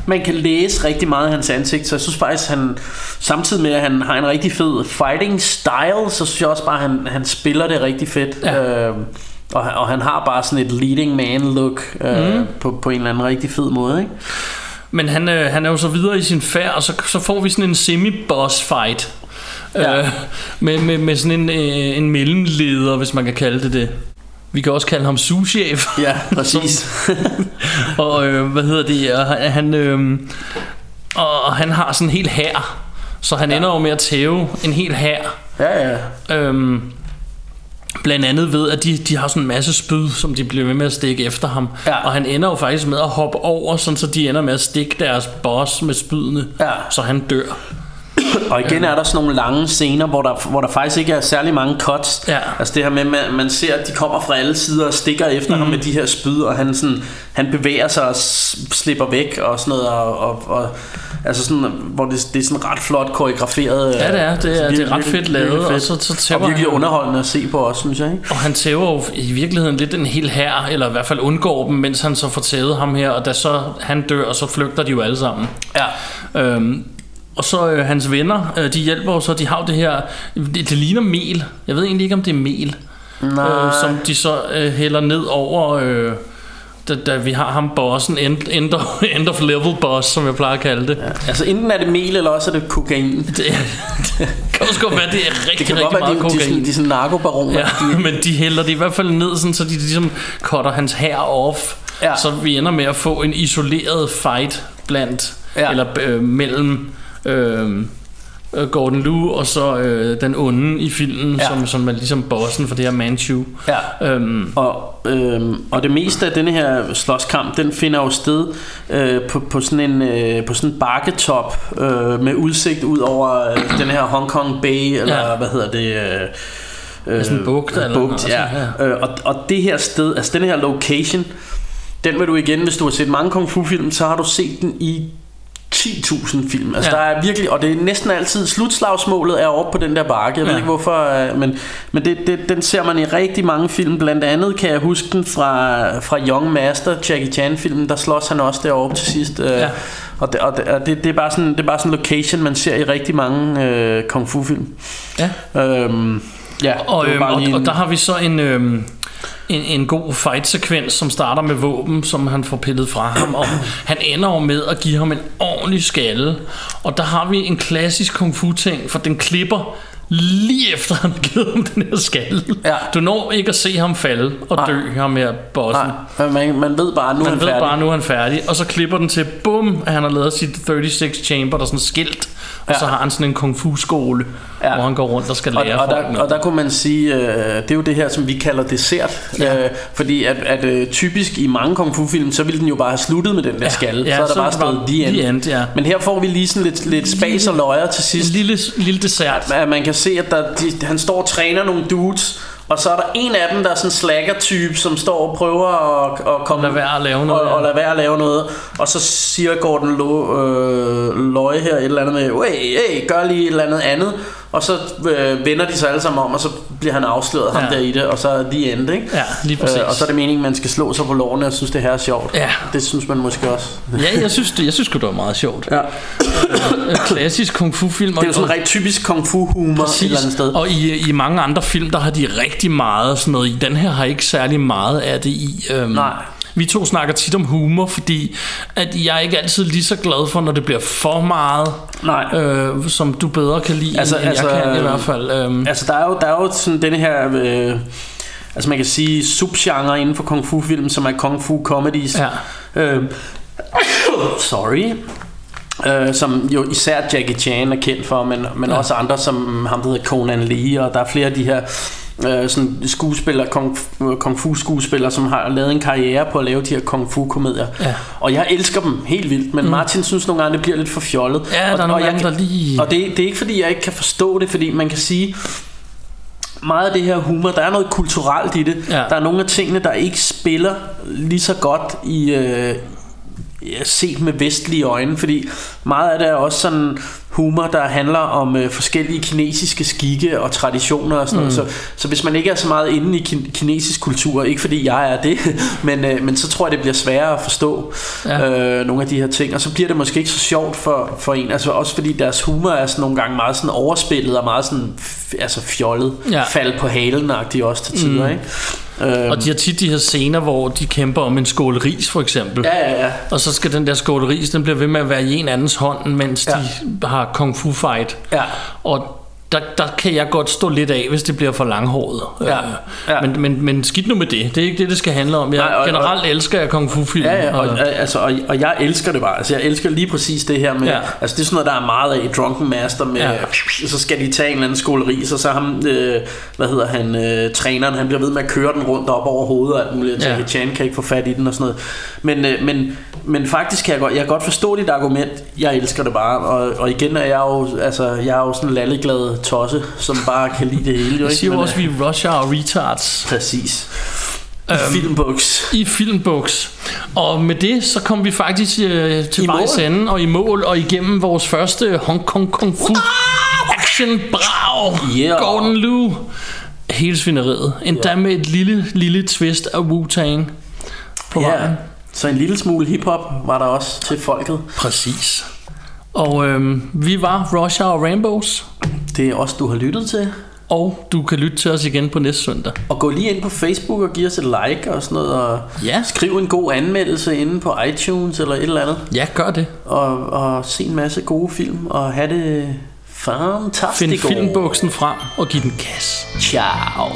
man kan læse rigtig meget af hans ansigt, så jeg synes faktisk, han samtidig med, at han har en rigtig fed fighting style, så synes jeg også bare, at han, han spiller det rigtig fedt. Ja. Øh, og, og han har bare sådan et leading man look øh, mm. på, på en eller anden rigtig fed måde, ikke? Men han, øh, han er jo så videre i sin færd, og så, så får vi sådan en semi-boss fight. Ja. Øh, med, med, med sådan en, øh, en mellemleder, hvis man kan kalde det det. Vi kan også kalde ham souschef. Ja, præcis. og øh, hvad hedder det? Og han, øh, og han har sådan en hel hær. Så han ja. ender jo med at tæve en hel hær. ja, ja. Øhm, blandt andet ved, at de, de har sådan en masse spyd, som de bliver ved med at stikke efter ham. Ja. Og han ender jo faktisk med at hoppe over, sådan så de ender med at stikke deres boss med spydene. Ja. Så han dør. Og igen er der sådan nogle lange scener, hvor der, hvor der faktisk ikke er særlig mange cuts. Ja. Altså det her med, at man, ser, at de kommer fra alle sider og stikker efter mm. ham med de her spyd, og han, sådan, han bevæger sig og slipper væk og sådan noget. Og, og, og, altså sådan, hvor det, det er sådan ret flot koreograferet. Ja, det er. Det er, øh, det er ret virkelig- fedt lavet, virkelig og så, så tæver og virkelig han, underholdende at se på også, synes jeg. Ikke? og han tæver jo i virkeligheden lidt en hel her, eller i hvert fald undgår dem, mens han så får tævet ham her, og da så han dør, og så flygter de jo alle sammen. Ja. Øhm, og så øh, hans venner, øh, de hjælper så, de har jo det her, det, det ligner mel. Jeg ved egentlig ikke, om det er mel. Nej. øh, som de så øh, hælder ned over, øh, da, da vi har ham bossen, end, end, of, end of level boss, som jeg plejer at kalde det. Ja. Altså enten er det mel, eller også er det kokain. Det, det kan også godt være, det er rigtig, Det kan rigtig godt være, meget de, de, er sådan, kokain. de er sådan narkobaroner. Ja, men de hælder det i hvert fald ned, sådan, så de ligesom cutter hans hær off. Ja. Så vi ender med at få en isoleret fight blandt, Ja. eller øh, mellem øh, øh, Gordon Liu og så øh, den onde i filmen, ja. Ja. som, som er ligesom bossen for det her Manchu. Ja. Øhm, Og, øhm, og det meste af denne her slåskamp, den finder jo sted øh, på, på sådan en øh, på sådan en bakketop øh, med udsigt ud over øh, den her Hong Kong Bay eller Ja. ja. hvad hedder det? Øh, øh, sådan en bugt eller bugt, noget, ja. altså, Øh, og, og det her sted, altså den her location, den vil du igen, hvis du har set mange kung fu film, så har du set den i 10.000 film. Altså Ja. der er virkelig, og det er næsten altid slutslagsmålet er oppe på den der bakke. Jeg ved Ja. ikke hvorfor, øh, men, men det, det, den ser man i rigtig mange film. Blandt andet kan jeg huske den fra, fra Young Master, Jackie Chan filmen, der slås han også deroppe til sidst. øh, Ja. Og, det, og, det, og det, det, er bare sådan, det er bare sådan en location, man ser i rigtig mange øh, kung fu film. ja. Øhm, ja, Og, øhm, og, lige og en- der har vi så en, øhm, en, en god fight-sekvens, som starter med våben, som han får pillet fra ham, og han ender jo med at give ham en ordentlig skalle. Og der har vi en klassisk kung fu-ting, for den klipper lige efter han har givet ham den her skalle. Ja. Du når ikke at se ham falde og Nej. dø, ham her bossen. Nej, man, man ved bare, nu er Man han ved færdig. bare, nu er han færdig. Og så klipper den til, bum, at han har lavet sit 36 chamber, der er sådan skilt. Og Ja. så har han sådan en kung fu skole, Ja. hvor han går rundt og skal Og, lære og, folk der, og der kunne man sige, øh, det er jo det her, som vi kalder dessert. Ja. Øh, fordi at, at øh, typisk i mange kung fu film, så ville den jo bare have sluttet med den der skalle. ja, så er der så bare det stået bare the end. the end, ja. Men her får vi lige sådan lidt, lidt spas og løjer til En sidst. lille, lille dessert. At man kan se, at der, de, han står og træner nogle dudes, og så er der en af dem, der er sådan en slacker-type, som står og prøver at, at komme... Lad være at lave noget, Og, ja. og lade være at lave noget. Og så siger Gordon Lo, øh, Løje her et eller andet med, hey, hey, gør lige et eller andet andet. Og så øh, vender de sig alle sammen om, og så bliver han afsløret, ham Ja. der i det, og så er de end, ikke? Ja, lige præcis. Øh, og så er det meningen, man skal slå sig på lårene og synes, det her er sjovt. Ja. Det synes man måske også. Ja, jeg synes, det, jeg synes det var meget sjovt. Ja. En klassisk kung fu film. Det er jo sådan rigtig typisk kung fu humor et eller andet sted. Og i, i mange andre film, der har de rigtig meget sådan noget. I den her har ikke særlig meget af det i. Øhm, Nej. Vi to snakker tit om humor, fordi at jeg er ikke altid lige så glad for, når det bliver for meget, Nej. øh, som du bedre kan lide, altså, end altså, jeg kan i hvert fald. Øhm, Altså der er jo, der er jo sådan denne her øh, Altså man kan sige subgenre inden for kung fu film Som er kung fu comedies Ja. øh, Sorry øh, Som jo især Jackie Chan er kendt for Men, men Ja. også andre som ham der hedder Conan Lee Og der er flere af de her øh, sådan skuespillere, kung, kung fu skuespillere Som har lavet en karriere på at lave de her kung fu komedier Ja. Og jeg elsker dem helt vildt Men mm. Martin synes nogle gange det bliver lidt for fjollet Ja, der og, er nogle og jeg der lige- Og det, det er ikke fordi jeg ikke kan forstå det Fordi man kan sige meget af det her humor, der er noget kulturelt i det. Ja. Der er nogle af tingene, der ikke spiller lige så godt i øh, ja, set med vestlige øjne, fordi meget af det er også sådan humor, der handler om øh, forskellige kinesiske skikke og traditioner og sådan mm. noget. Så, så hvis man ikke er så meget inde i kin- kinesisk kultur, ikke fordi jeg er det, men, øh, men så tror jeg, det bliver sværere at forstå Ja. øh, nogle af de her ting. Og så bliver det måske ikke så sjovt for, for en, altså også fordi deres humor er sådan nogle gange meget sådan overspillet og meget sådan altså fjollet, Ja. fald på halen-agtigt også til tider, mm. ikke? Øh, og de har tit de her scener, hvor de kæmper om en skål ris, for eksempel. ja, ja, ja. Og så skal den der skål ris, den bliver ved med at være i en andens hånd, mens Ja. de har kung fu fight. Ja. Og der, der kan jeg godt stå lidt af, hvis det bliver for langhåret. Ja, Øh, ja. Men, men, men skidt nu med det. Det er ikke det, det skal handle om. Jeg Nej, og- generelt elsker jeg kung fu film. Ja, ja, og, altså, og, og jeg elsker det bare. Altså, jeg elsker lige præcis det her med... Ja. Altså, det er sådan noget, der er meget af i Drunken Master med... Ja. Så skal de tage en eller anden skål ris, og så ham... Øh, hvad hedder han? Øh, træneren, han bliver ved med at køre den rundt op over hovedet, og alt muligt. Ja. Ja. Chan kan ikke få fat i den og sådan noget. Men, øh, men, men faktisk kan jeg godt, jeg kan godt forstå dit argument. Jeg elsker det bare. Og, og igen er jeg jo... Altså, jeg er jo sådan lalleglad tosse, som bare kan lide det hele. Jo, jeg siger jo også, at vi er rusher og retards øh, Præcis. Øhm, Filmbuks. i filmbuks. Og med det, så kom vi faktisk øh, til I vejs ende og i mål og igennem vores første Hong Kong Kung Fu action brav. Yeah. Gordon Liu. Hele svineriet. Endda yeah. med et lille, lille twist af Wu-Tang på Ja. vejen. Så en lille smule hiphop var der også til folket. Præcis. Og øhm, vi var Russia og Rainbows. Det er også du har lyttet til. Og du kan lytte til os igen på næste søndag. Og gå lige ind på Facebook og give os et like og sådan noget. Og Ja. skriv en god anmeldelse inde på iTunes eller et eller andet. Ja, gør det. Og, og se en masse gode film og have det fantastisk. Find filmbuksen frem og giv den gas. Ciao.